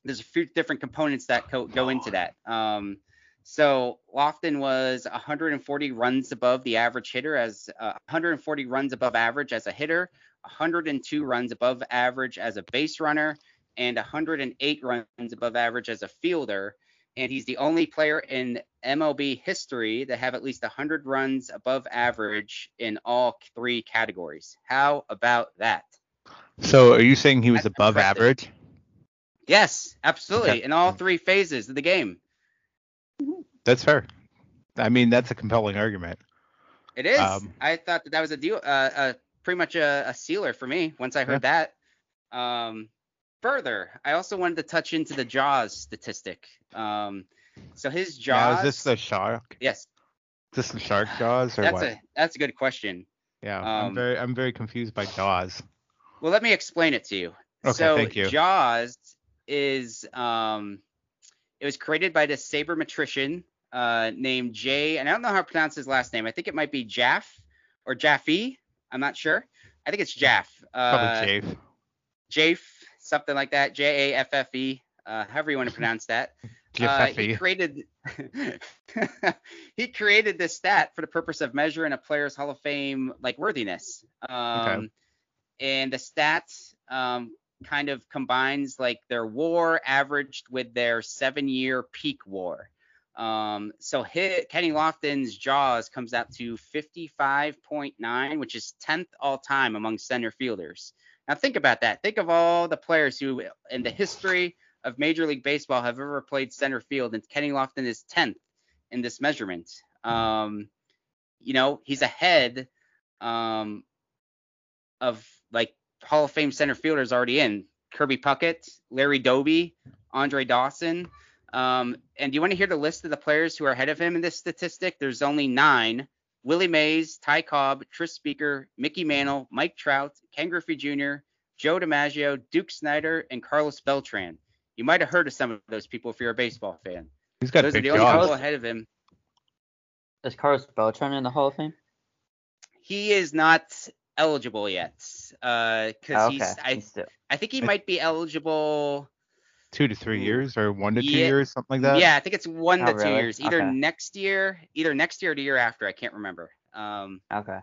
there's a few different components that co- go into that. Um, so Lofton was 140 runs above the average hitter as uh, 140 runs above average as a hitter, 102 runs above average as a base runner, and 108 runs above average as a fielder. And he's the only player in MLB history that have at least 100 runs above average in all three categories. How about that? So are you saying he was That's above impressive. average? Yes, absolutely. Okay. In all three phases of the game. That's fair. I mean, that's a compelling argument. It is. Um, I thought that that was a deal, uh, uh, pretty much a, a sealer for me once I heard that. Um, further, I also wanted to touch into the Jaws statistic. Um, so his Now, Jaws. is this the shark? yes, Is this the shark jaws or that's what? a that's a good question. yeah, I'm um, very I'm very confused by jaws. Well, let me explain it to you. Okay, so thank you. Jaws is um, it was created by this sabermetrician uh, named Jay, and I don't know how to pronounce his last name. I think it might be Jaff or Jaffe. I'm not sure. I think it's Jaff. Uh, Probably Jave. Jafe, something like that. J A F F E. Uh, however you want to pronounce that. [LAUGHS] Uh, he created [LAUGHS] he created this stat for the purpose of measuring a player's Hall of Fame like worthiness. Um, And the stats um, kind of combines like their WAR averaged with their seven-year peak WAR. Um, so hit, Kenny Lofton's Jaws comes out to 55.9, which is 10th all time among center fielders. Now think about that. Think of all the players who in the history of Major League Baseball have ever played center field, and Kenny Lofton is 10th in this measurement. Um, you know, he's ahead um, of like Hall of Fame center fielders already in Kirby Puckett, Larry Doby, Andre Dawson. Um, and do you want to hear the list of the players who are ahead of him in this statistic? There's only nine. Willie Mays, Ty Cobb, Tris Speaker, Mickey Mantle, Mike Trout, Ken Griffey Jr., Joe DiMaggio, Duke Snider, and Carlos Beltran. You might have heard of some of those people if you're a baseball fan. He's got Those are big the only jaws. people ahead of him. Is Carlos Beltran in the Hall of Fame? He is not eligible yet uh, because Oh, okay. he's. I, He's still- I think he might be eligible. Two to three years or one to two years, something like that. Yeah, I think it's one Oh, to two years. Either Okay. next year, either next year or the year after. I can't remember. Um, okay.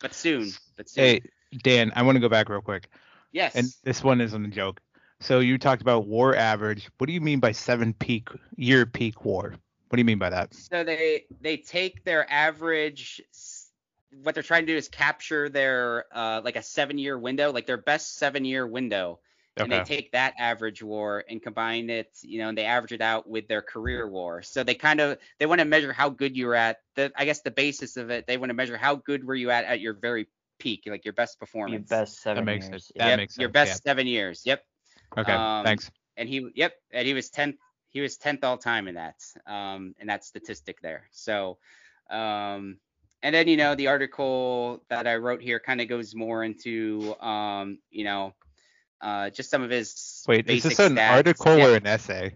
but soon. But soon. Hey, Dan, I want to go back real quick. yes. And this one isn't a joke. So you talked about war average. What do you mean by seven peak year peak war? What do you mean by that? So they they take their average. What they're trying to do is capture their uh, like a seven year window, like their best seven year window, and they take that average war and combine it, you know, and they average it out with their career war. So they kind of they want to measure how good you're at. The I guess the basis of it, they want to measure how good were you at at your very peak, like your best performance. Your best seven makes years. it- that Yep, makes Your sense, best seven years. Yep. Okay. um, Thanks. and he yep and he was 10th he was 10th all time in that um in that statistic there so um and then you know the article that i wrote here kind of goes more into um you know uh just some of his Wait, is this an stats. article Yeah. or an essay?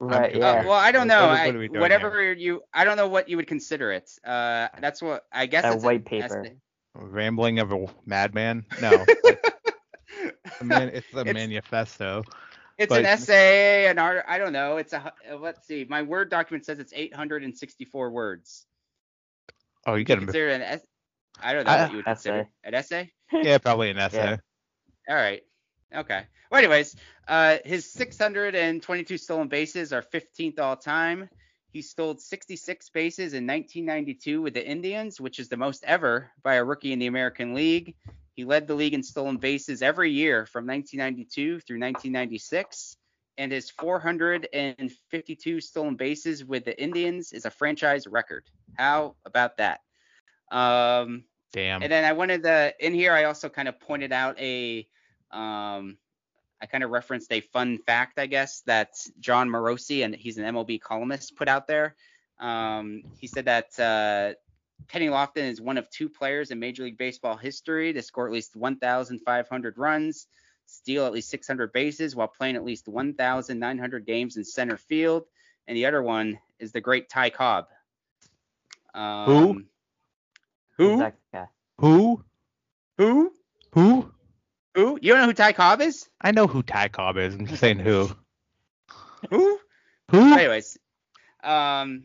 Right. I'm- Uh, well, I don't What- know. what I, are we doing whatever you, I don't know what you would consider it. Uh, that's what I guess. A it's white an paper. essay. Rambling of a madman? No. [LAUGHS] I mean, it's a It's- manifesto. It's But- an essay, an art. I don't know. It's a. uh, Let's see. My Word document says it's 864 words. Oh, you You get him. consider it an es- I don't know I- what you would consider an essay. Yeah, probably an [LAUGHS] essay. All right. Okay. Well, anyways, uh, his 622 stolen bases are 15th all time. He stole 66 bases in 1992 with the Indians, which is the most ever by a rookie in the American League. He led the league in stolen bases every year from 1992 through 1996. And his 452 stolen bases with the Indians is a franchise record. How about that? Um, Damn. and then I wanted to in here I also kind of pointed out a um I kind of referenced a fun fact I guess that Jon Morosi and he's an MLB columnist put out there. Um he said that uh Kenny Lofton is one of two players in Major League Baseball history to score at least 1,500 runs, steal at least 600 bases while playing at least 1,900 games in center field. And the other one is the great Ty Cobb. Um, Who? Who? Who? Who? Who? Who? You don't know who Ty Cobb is? I know who Ty Cobb is. I'm just saying who. [LAUGHS] Who? Who? Anyways, um,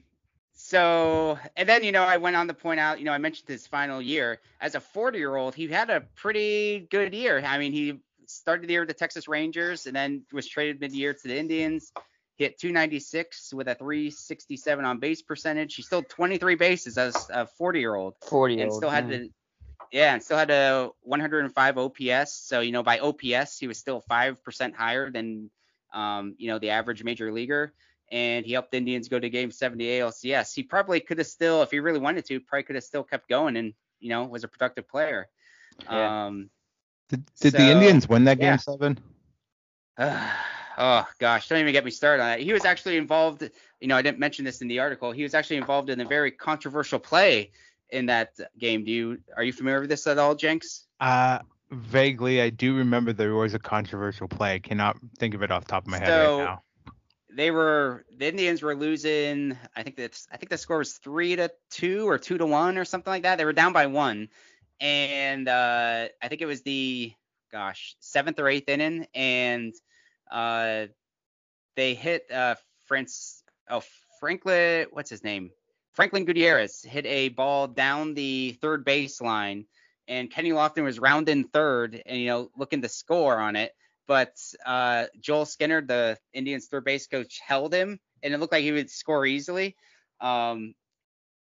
so and then you know I went on to point out, you know, I mentioned his final year as a 40 year old, he had a pretty good year. I mean, he started the year with the Texas Rangers and then was traded mid year to the Indians. Hit 296 with a 367 on base percentage. He stole 23 bases as a 40 year old. 40 year old. and still had to yeah and still had a 105 ops so you know by ops he was still 5% higher than um, you know the average major leaguer and he helped the indians go to game 70 alcs he probably could have still if he really wanted to probably could have still kept going and you know was a productive player Yeah. um Did, did So, the Indians win that game yeah. seven? [SIGHS] oh gosh, don't even get me started on that. He was actually involved. You know, I didn't mention this in the article. He was actually involved in a very controversial play in that game. Do you are you familiar with this at all, Jenks? Uh, vaguely, I do remember there was a controversial play. I cannot think of it off the top of my head So, right now. They were the Indians were losing. I think that's I think the score was three to two or two to one or something like that. They were down by one, and uh, I think it was the gosh seventh or eighth inning, and uh, they hit uh, France. Oh, Franklin. What's his name? Franklin Gutierrez hit a ball down the third baseline, and Kenny Lofton was rounding third, and you know looking to score on it, but uh, Joel Skinner, the Indians third base coach, held him, and it looked like he would score easily. Um,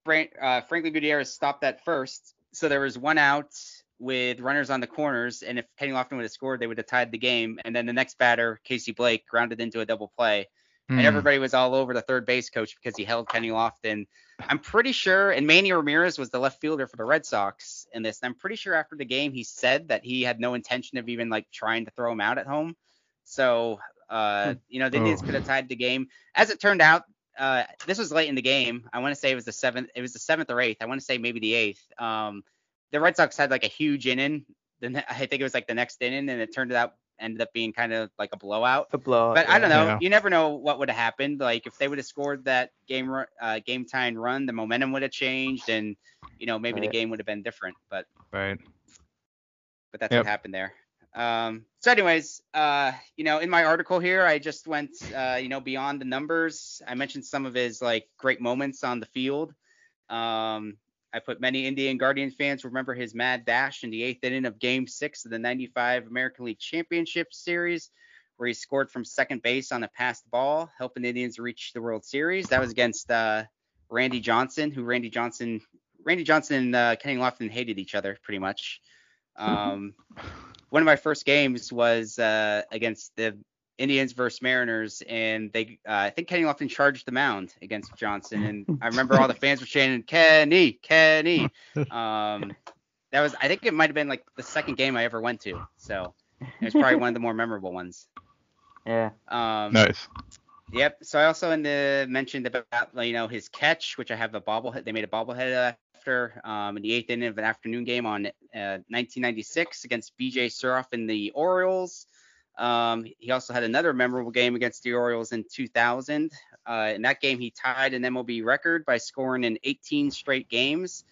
uh, Franklin Gutierrez stopped that first, so there was one out with runners on the corners, and if Kenny Lofton would have scored, they would have tied the game. And then the next batter, Casey Blake, grounded into a double play Hmm. and everybody was all over the third base coach because he held Kenny Lofton. I'm pretty sure, and Manny Ramirez was the left fielder for the Red Sox in this. And I'm pretty sure after the game he said that he had no intention of even like trying to throw him out at home. So, uh, you know, the Indians Oh. could have tied the game. As it turned out, uh, this was late in the game. I want to say it was the seventh. It was the seventh or eighth. I want to say maybe the eighth. Um, the Red Sox had like a huge inning. Then I think it was like the next inning, and it turned out ended up being kind of like a blowout. The blow. But I don't know. Yeah. You never know what would have happened. Like if they would have scored that game uh, game time run, the momentum would have changed, and you know maybe the game would have been different. But Right. but that's Yep. what happened there. Um, so anyways, uh, you know, in my article here, I just went, uh, you know, beyond the numbers. I mentioned some of his like great moments on the field. Um, I put many Indian Guardian fans remember his mad dash in the eighth inning of Game Six of the '95 American League Championship Series, where he scored from second base on a passed ball, helping Indians reach the World Series. That was against uh, Randy Johnson, who Randy Johnson, Randy Johnson and uh, Kenny Lofton hated each other pretty much. Um, one of my first games was uh, against the Indians versus Mariners, and they uh, I think Kenny Lofton charged the mound against Johnson, and I [LAUGHS] remember all the fans were chanting Kenny, Kenny. [LAUGHS] Um, that was I think it might have been like the second game I ever went to, so it was probably one of the more memorable ones. Yeah. Um, Nice. Yep. So I also in the mentioned about you know his catch, which I have a bobblehead. They made a bobblehead after um, in the eighth inning of an afternoon game on uh, 1996 against B.J. Surhoff in the Orioles. Um, he also had another memorable game against the Orioles in 2000. Uh, in that game, he tied an MLB record by scoring in 18 straight games.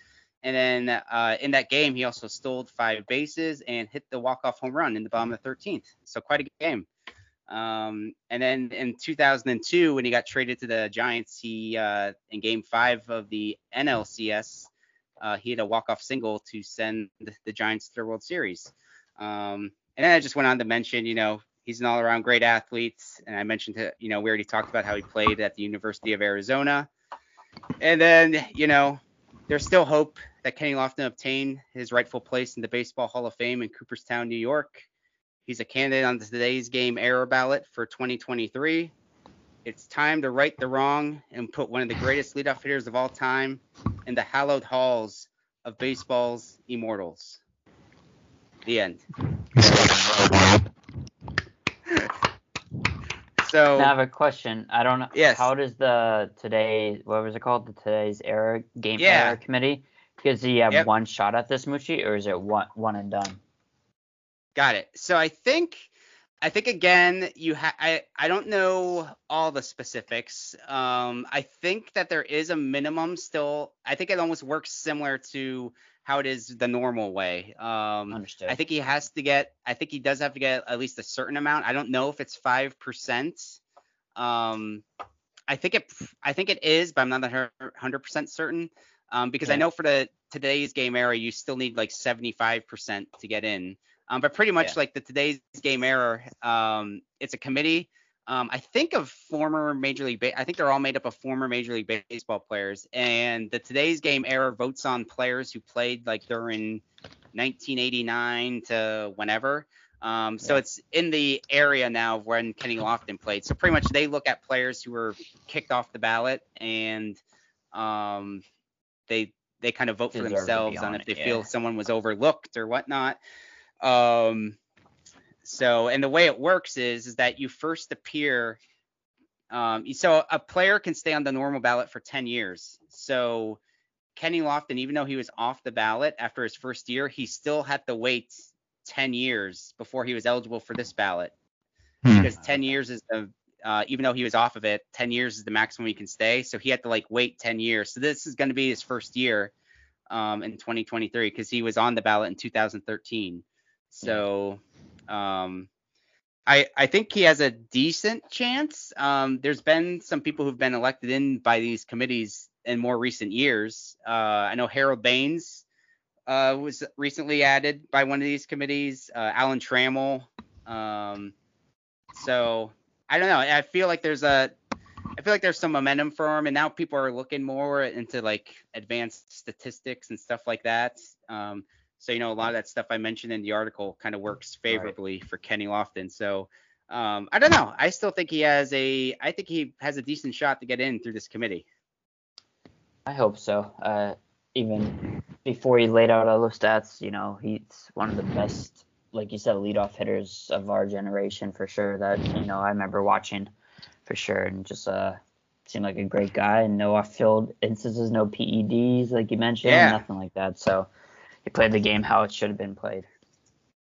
And then uh, in that game, he also stole five bases and hit the walk-off home run in the bottom of the 13th. So quite a game. Um, and then in 2002, when he got traded to the Giants, he uh, in Game Five of the NLCS, uh, he had a walk-off single to send the Giants to the World Series. Um, and then I just went on to mention, you know, he's an all-around great athlete, and I mentioned, that, you know, we already talked about how he played at the University of Arizona. And then, you know, there's still hope that Kenny Lofton obtain his rightful place in the Baseball Hall of Fame in Cooperstown, New York. He's a candidate on today's game era ballot for 2023. It's time to right the wrong and put one of the greatest leadoff hitters of all time in the hallowed halls of baseball's immortals. The end. So I have a question. I don't know. Yes. How does the today what was it called? The today's error game Yeah. error committee. Does he have Yep. one shot at this Mucci, or is it one one and done? Got it. So I think I think again you ha- I I don't know all the specifics. Um I think that there is a minimum still. I think it almost works similar to how it is the normal way. Um Understood. I think he has to get I think he does have to get at least a certain amount. I don't know if it's 5%. Um I think it I think it is, but I'm not 100% certain. Um because I know for the today's game era you still need like 75% to get in. Um, but pretty much Yeah. like the today's game era, um, it's a committee. Um, I think of former Major League. Ba- I think they're all made up of former Major League Baseball players, and the today's game era votes on players who played like during 1989 to whenever. Um, so Yeah. it's in the area now of when Kenny Lofton played. So pretty much they look at players who were kicked off the ballot and um, they they kind of vote for Deserve themselves on on if they yeah. feel someone was overlooked or whatnot. Um, so and the way it works is is that you first appear. Um, so a player can stay on the normal ballot for 10 years. So Kenny Lofton, even though he was off the ballot after his first year, he still had to wait 10 years before he was eligible for this ballot Hmm. because 10 years is the uh, even though he was off of it 10 years is the maximum he can stay so he had to like wait 10 years so this is going to be his first year um, in 2023 because he was on the ballot in 2013 so um, I, I think he has a decent chance. Um, there's been some people who've been elected in by these committees in more recent years. Uh, I know Harold Baines uh, was recently added by one of these committees. Uh, Alan Trammell. Um, so I don't know. I feel like there's a I feel like there's some momentum for him, and now people are looking more into like advanced statistics and stuff like that. Um, so you know, a lot of that stuff I mentioned in the article kind of works favorably for Kenny Lofton. So um, I don't know. I still think he has a I think he has a decent shot to get in through this committee. I hope so. Uh, even before he laid out all those stats, you know, he's one of the best, like you said, leadoff hitters of our generation for sure. That you know, I remember watching for sure, and just uh, seemed like a great guy. And no off-field instances, no PEDs, like you mentioned, Yeah. nothing like that. So he played the game how it should have been played.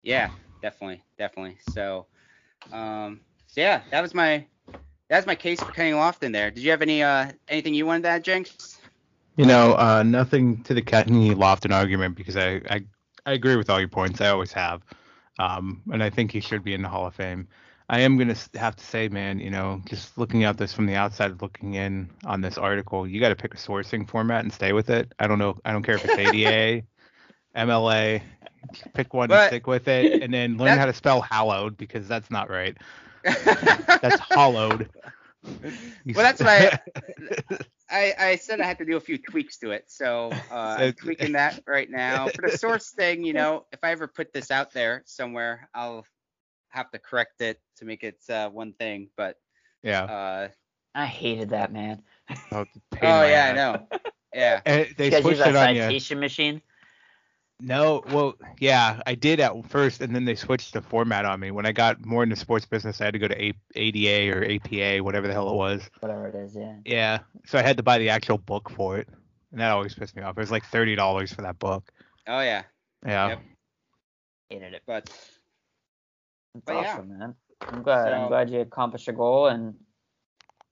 Yeah, definitely, definitely. So, um, so yeah, that was my that's my case for Kenny Lofton. There. Did you have any uh anything you wanted to add, Jenks? You know, uh, nothing to the Kenny Lofton argument because I, I I agree with all your points. I always have, um, and I think he should be in the Hall of Fame. I am gonna have to say, man, you know, just looking at this from the outside, looking in on this article, you got to pick a sourcing format and stay with it. I don't know, I don't care if it's ADA, MLA, pick one But- and stick with it, and then learn how to spell hallowed because that's not right. [LAUGHS] That's hollowed. Well, that's why [LAUGHS] I, I said I had to do a few tweaks to it, so uh, I'm [LAUGHS] tweaking that right now. For the source thing, you know, if I ever put this out there somewhere, I'll have to correct it to make it uh, one thing. But yeah. uh, I hated that man. Oh, it's a oh in my yeah, I know. Yeah. And they you guys use switched that it on you. citation machine? No, well, yeah, I did at first, and then they switched the format on me. When I got more into sports business, I had to go to A- ADA or APA, whatever the hell it was. Whatever it is, yeah. Yeah, so I had to buy the actual book for it, and that always pissed me off. It was like thirty dollars for that book. Oh yeah. Yeah, Yep. Hated it. But That's But yeah. awesome, man. I'm glad. So- I'm glad you accomplished your goal and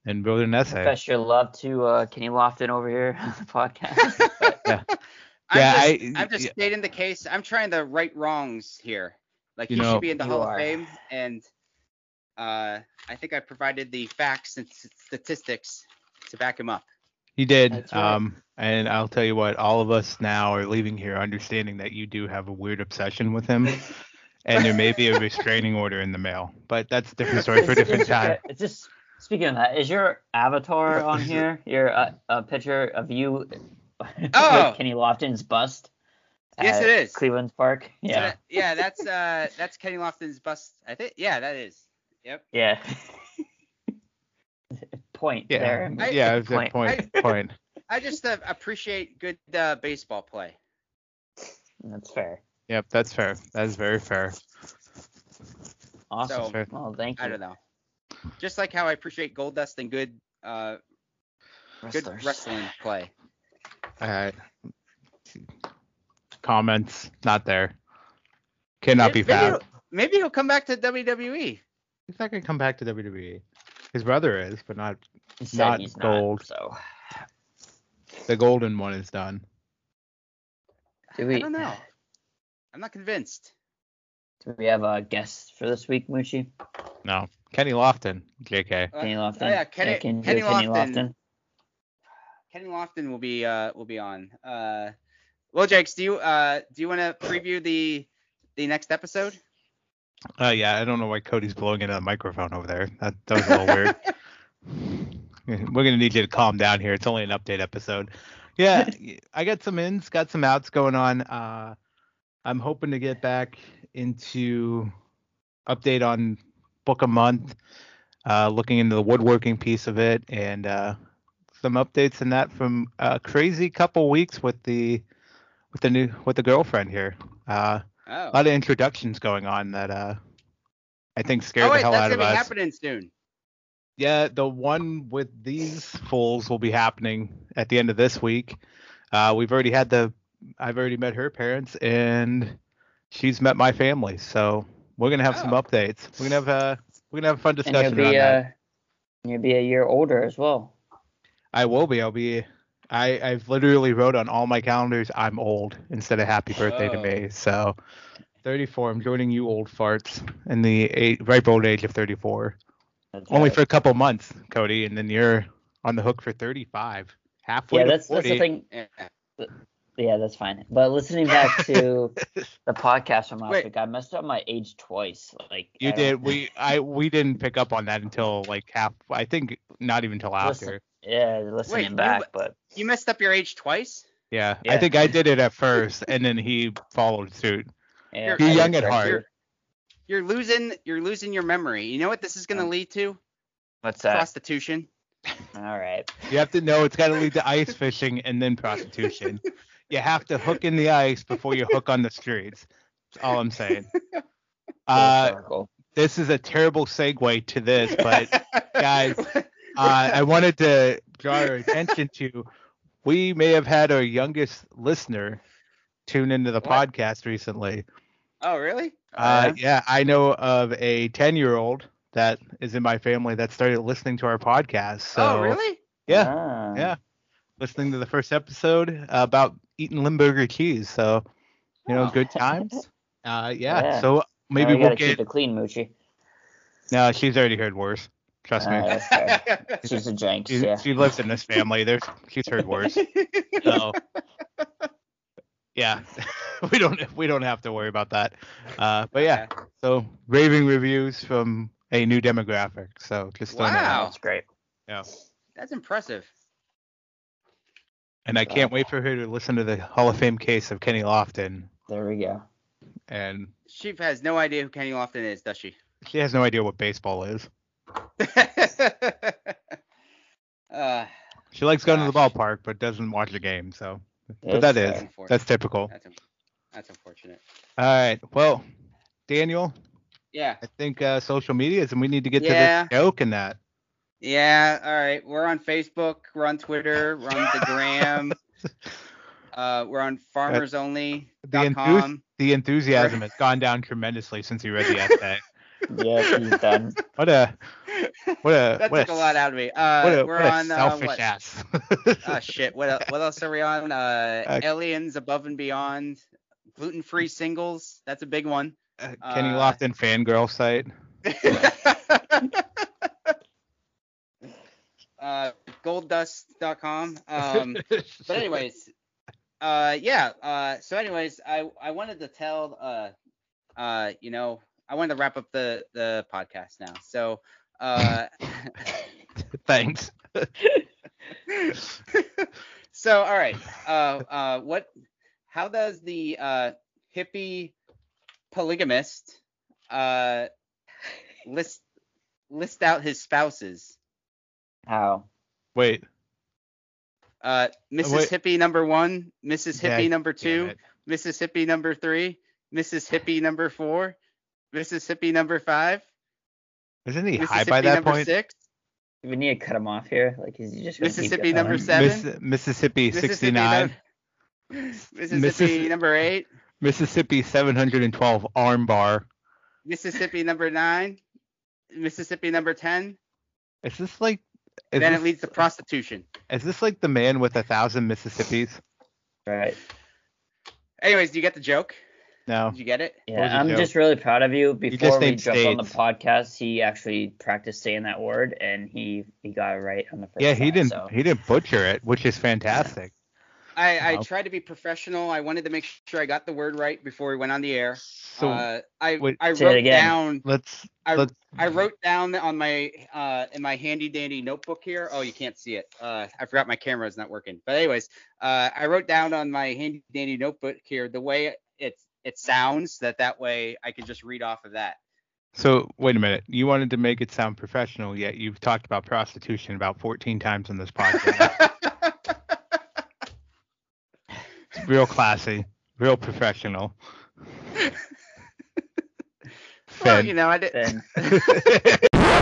and wrote an essay. confess your love to uh, Kenny Lofton over here on the podcast. [LAUGHS] [LAUGHS] But I'm Yeah, just, I- I'm just yeah. stating the case. I'm trying to right wrongs here. Like You he know- should be in the Hall are. of Fame, and uh, I think I provided the facts and statistics to back him up. He did. Right. Um, and I'll tell you what, all of us now are leaving here understanding that you do have a weird obsession with him, [LAUGHS] and there may be a restraining order in the mail. But that's a different story for a different it's- time. It's just speaking of that. Is your avatar on [LAUGHS] here? Your uh, a picture of you [LAUGHS] Oh! with Kenny Lofton's bust? Yes, it is. Cleveland Park. So Yeah. that- yeah, [LAUGHS] that's uh, that's Kenny Lofton's bust. I think. Yeah, that is. Yep. Yeah. [LAUGHS] point Yeah, there. I- yeah, it's a Point. point. point. I just uh, appreciate good uh, baseball play. That's fair. Yep, that's fair. That is very fair. Awesome. So, Fair. well, thank you. I don't know. Just like how I appreciate Goldust and good uh, good wrestling play. All right. comments not there. Cannot be maybe, found. he'll, maybe he'll come back to WWE. He's not gonna come back to WWE. His brother is, but not He Not he's gold. Not, so the golden one is done. do I don't know. I'm not convinced. do we have a guest for this week, Mucci? No. Kenny Lofton, JK. Uh, Kenny Lofton. Oh yeah, Kenny, can you Kenny, do Kenny Lofton. Lofton. Kenny Lofton will be uh will be on. Uh, well, Jakes, do you uh do you want to preview the the next episode? Uh, yeah, I don't know why Cody's blowing into the microphone over there. That, that was a little weird. [LAUGHS] We're gonna need you to calm down here. It's only an update episode. Yeah, [LAUGHS] I got some ins, got some outs going on. Uh, I'm hoping to get back into update on book a month, uh, looking into the woodworking piece of it, and uh, some updates in that from a crazy couple weeks with the with the new with the girlfriend here. Uh, Oh. a lot of introductions going on that uh I think scared oh the wait, hell that's out gonna of be happening soon. Yeah, the one with these fools will be happening at the end of this week. Uh we've already had the I've already met her parents and she's met my family. So we're gonna have some Oh. updates. We're gonna have a we're gonna have a fun discussion. And you'll discussion around be that. uh you'll be a year older as well. I will be. I'll be I, I've literally wrote on all my calendars I'm old instead of happy birthday to Oh. me. So 34. I'm joining you old farts in the eight, ripe old age of 34. That's Only right. for a couple months, Cody, and then you're on the hook for 35. Halfway yeah, to that's 40. that's the thing. Yeah. That's fine. But listening back to [LAUGHS] the podcast from last Wait. week, I messed up my age twice. Like You I did. We I we didn't pick up on that until like half. I think not even till Listen, after. Yeah, listening you- back, but You messed up your age twice. Yeah, I think I did it at first, and then he followed suit. yeah, You're young at heart. you. You're losing you're losing your memory. You know what this is gonna Um, lead to? What's that? Prostitution. [LAUGHS] All right. You have to know it's got to lead to ice fishing and then prostitution. You have to hook in the ice before you hook on the streets. That's all I'm saying. Uh, this is a terrible segue to this, but [LAUGHS] guys, uh, I wanted to [LAUGHS] draw your attention to we may have had our youngest listener tune into the What? podcast recently. oh really? Uh, yeah, I know of a 10 year old that is in my family that started listening to our podcast. So, oh really? Yeah, Ah. yeah. Listening to the first episode about eating Limburger cheese. So, you know, Oh. good times. [LAUGHS] Uh, yeah. Yeah. So maybe Now we we'll gotta get. keep it clean, Mucci. No, she's already heard worse. Trust me. Uh, that's. [LAUGHS] She's a jinx, She, yeah. she lives in this family. There's she's heard worse. So yeah, [LAUGHS] we don't we don't have to worry about that. Uh, but yeah, Okay. so raving reviews from a new demographic. So just throwing that out. Wow. That's great. Yeah, That's impressive. And I can't wait for her to listen to the Hall of Fame case of Kenny Lofton. There we go. And She has no idea who Kenny Lofton is, does she? she has no idea what baseball is. Uh, She likes going to the ballpark, but doesn't watch the game. So, but that's, that fair. that's typical. that's that's unfortunate. All right. Well, Daniel, Yeah. I think uh, social is, and we need to get Yeah. to this joke in that. Yeah. All right. We're on Facebook. We're on Twitter. We're on the Gram. [LAUGHS] Uh, we're on The farmersonly.com. the enthusiasm has gone down tremendously since he read the essay. [LAUGHS] Yeah, he's done. [LAUGHS] What a what a that what took a lot out of me. Uh, what a, we're what a on uh, selfish what? ass. Oh shit. What what else are we on? Uh, [LAUGHS] Uh, Aliens Above and Beyond. Gluten free singles. That's a big one. Uh, Kenny uh, Lofton fangirl site. [LAUGHS] uh, golddust.com. Um, but anyways, uh, yeah. Uh, so anyways, I I wanted to tell uh, uh, you know, I wanted to wrap up the the podcast now. So, uh, [LAUGHS] Thanks. [LAUGHS] so all right. Uh, uh, what? How does the uh hippie polygamist uh list list out his spouses? How? Wait. Uh, Mrs. wait. Hippie number one, Mrs. Hippie Yeah, number two, Mrs. Hippie number three, Mrs. Hippie number four, Mississippi number five, Isn't he high Mississippi by that point? Mississippi number point? six, we need to cut him off here? Like, is he just gonna keep Mississippi number seven, Miss, Mississippi Mississippi 69. num- Mississippi Mississi- number eight. Mississippi 712 armbar. Mississippi number nine. Mississippi number ten. Is this like? Is then this, it leads to prostitution. is this like the man with a thousand Mississippis? Right. Anyways, do you get the joke? No. Did you get it? Yeah, I'm joke? just really proud of you. just Before we named jumped on the podcast, he actually practiced saying that word, and he he got it right on the first Yeah, he try, didn't. So. He didn't butcher it, which is fantastic. I, I tried to be professional. I wanted to make sure I got the word right before we went on the air. So uh, I wait. I Say it wrote again. down let's I, let's I wrote down on my uh in my handy dandy notebook here. Oh, you can't see it. Uh, I forgot my camera is not working. But anyways, uh, I wrote down on my handy dandy notebook here the way it it sounds that that way I can just read off of that. So wait a minute. You wanted to make it sound professional, yet you've talked about prostitution about 14 times in this podcast. It's [LAUGHS] real classy, real professional. well, you know, I did. Then [LAUGHS]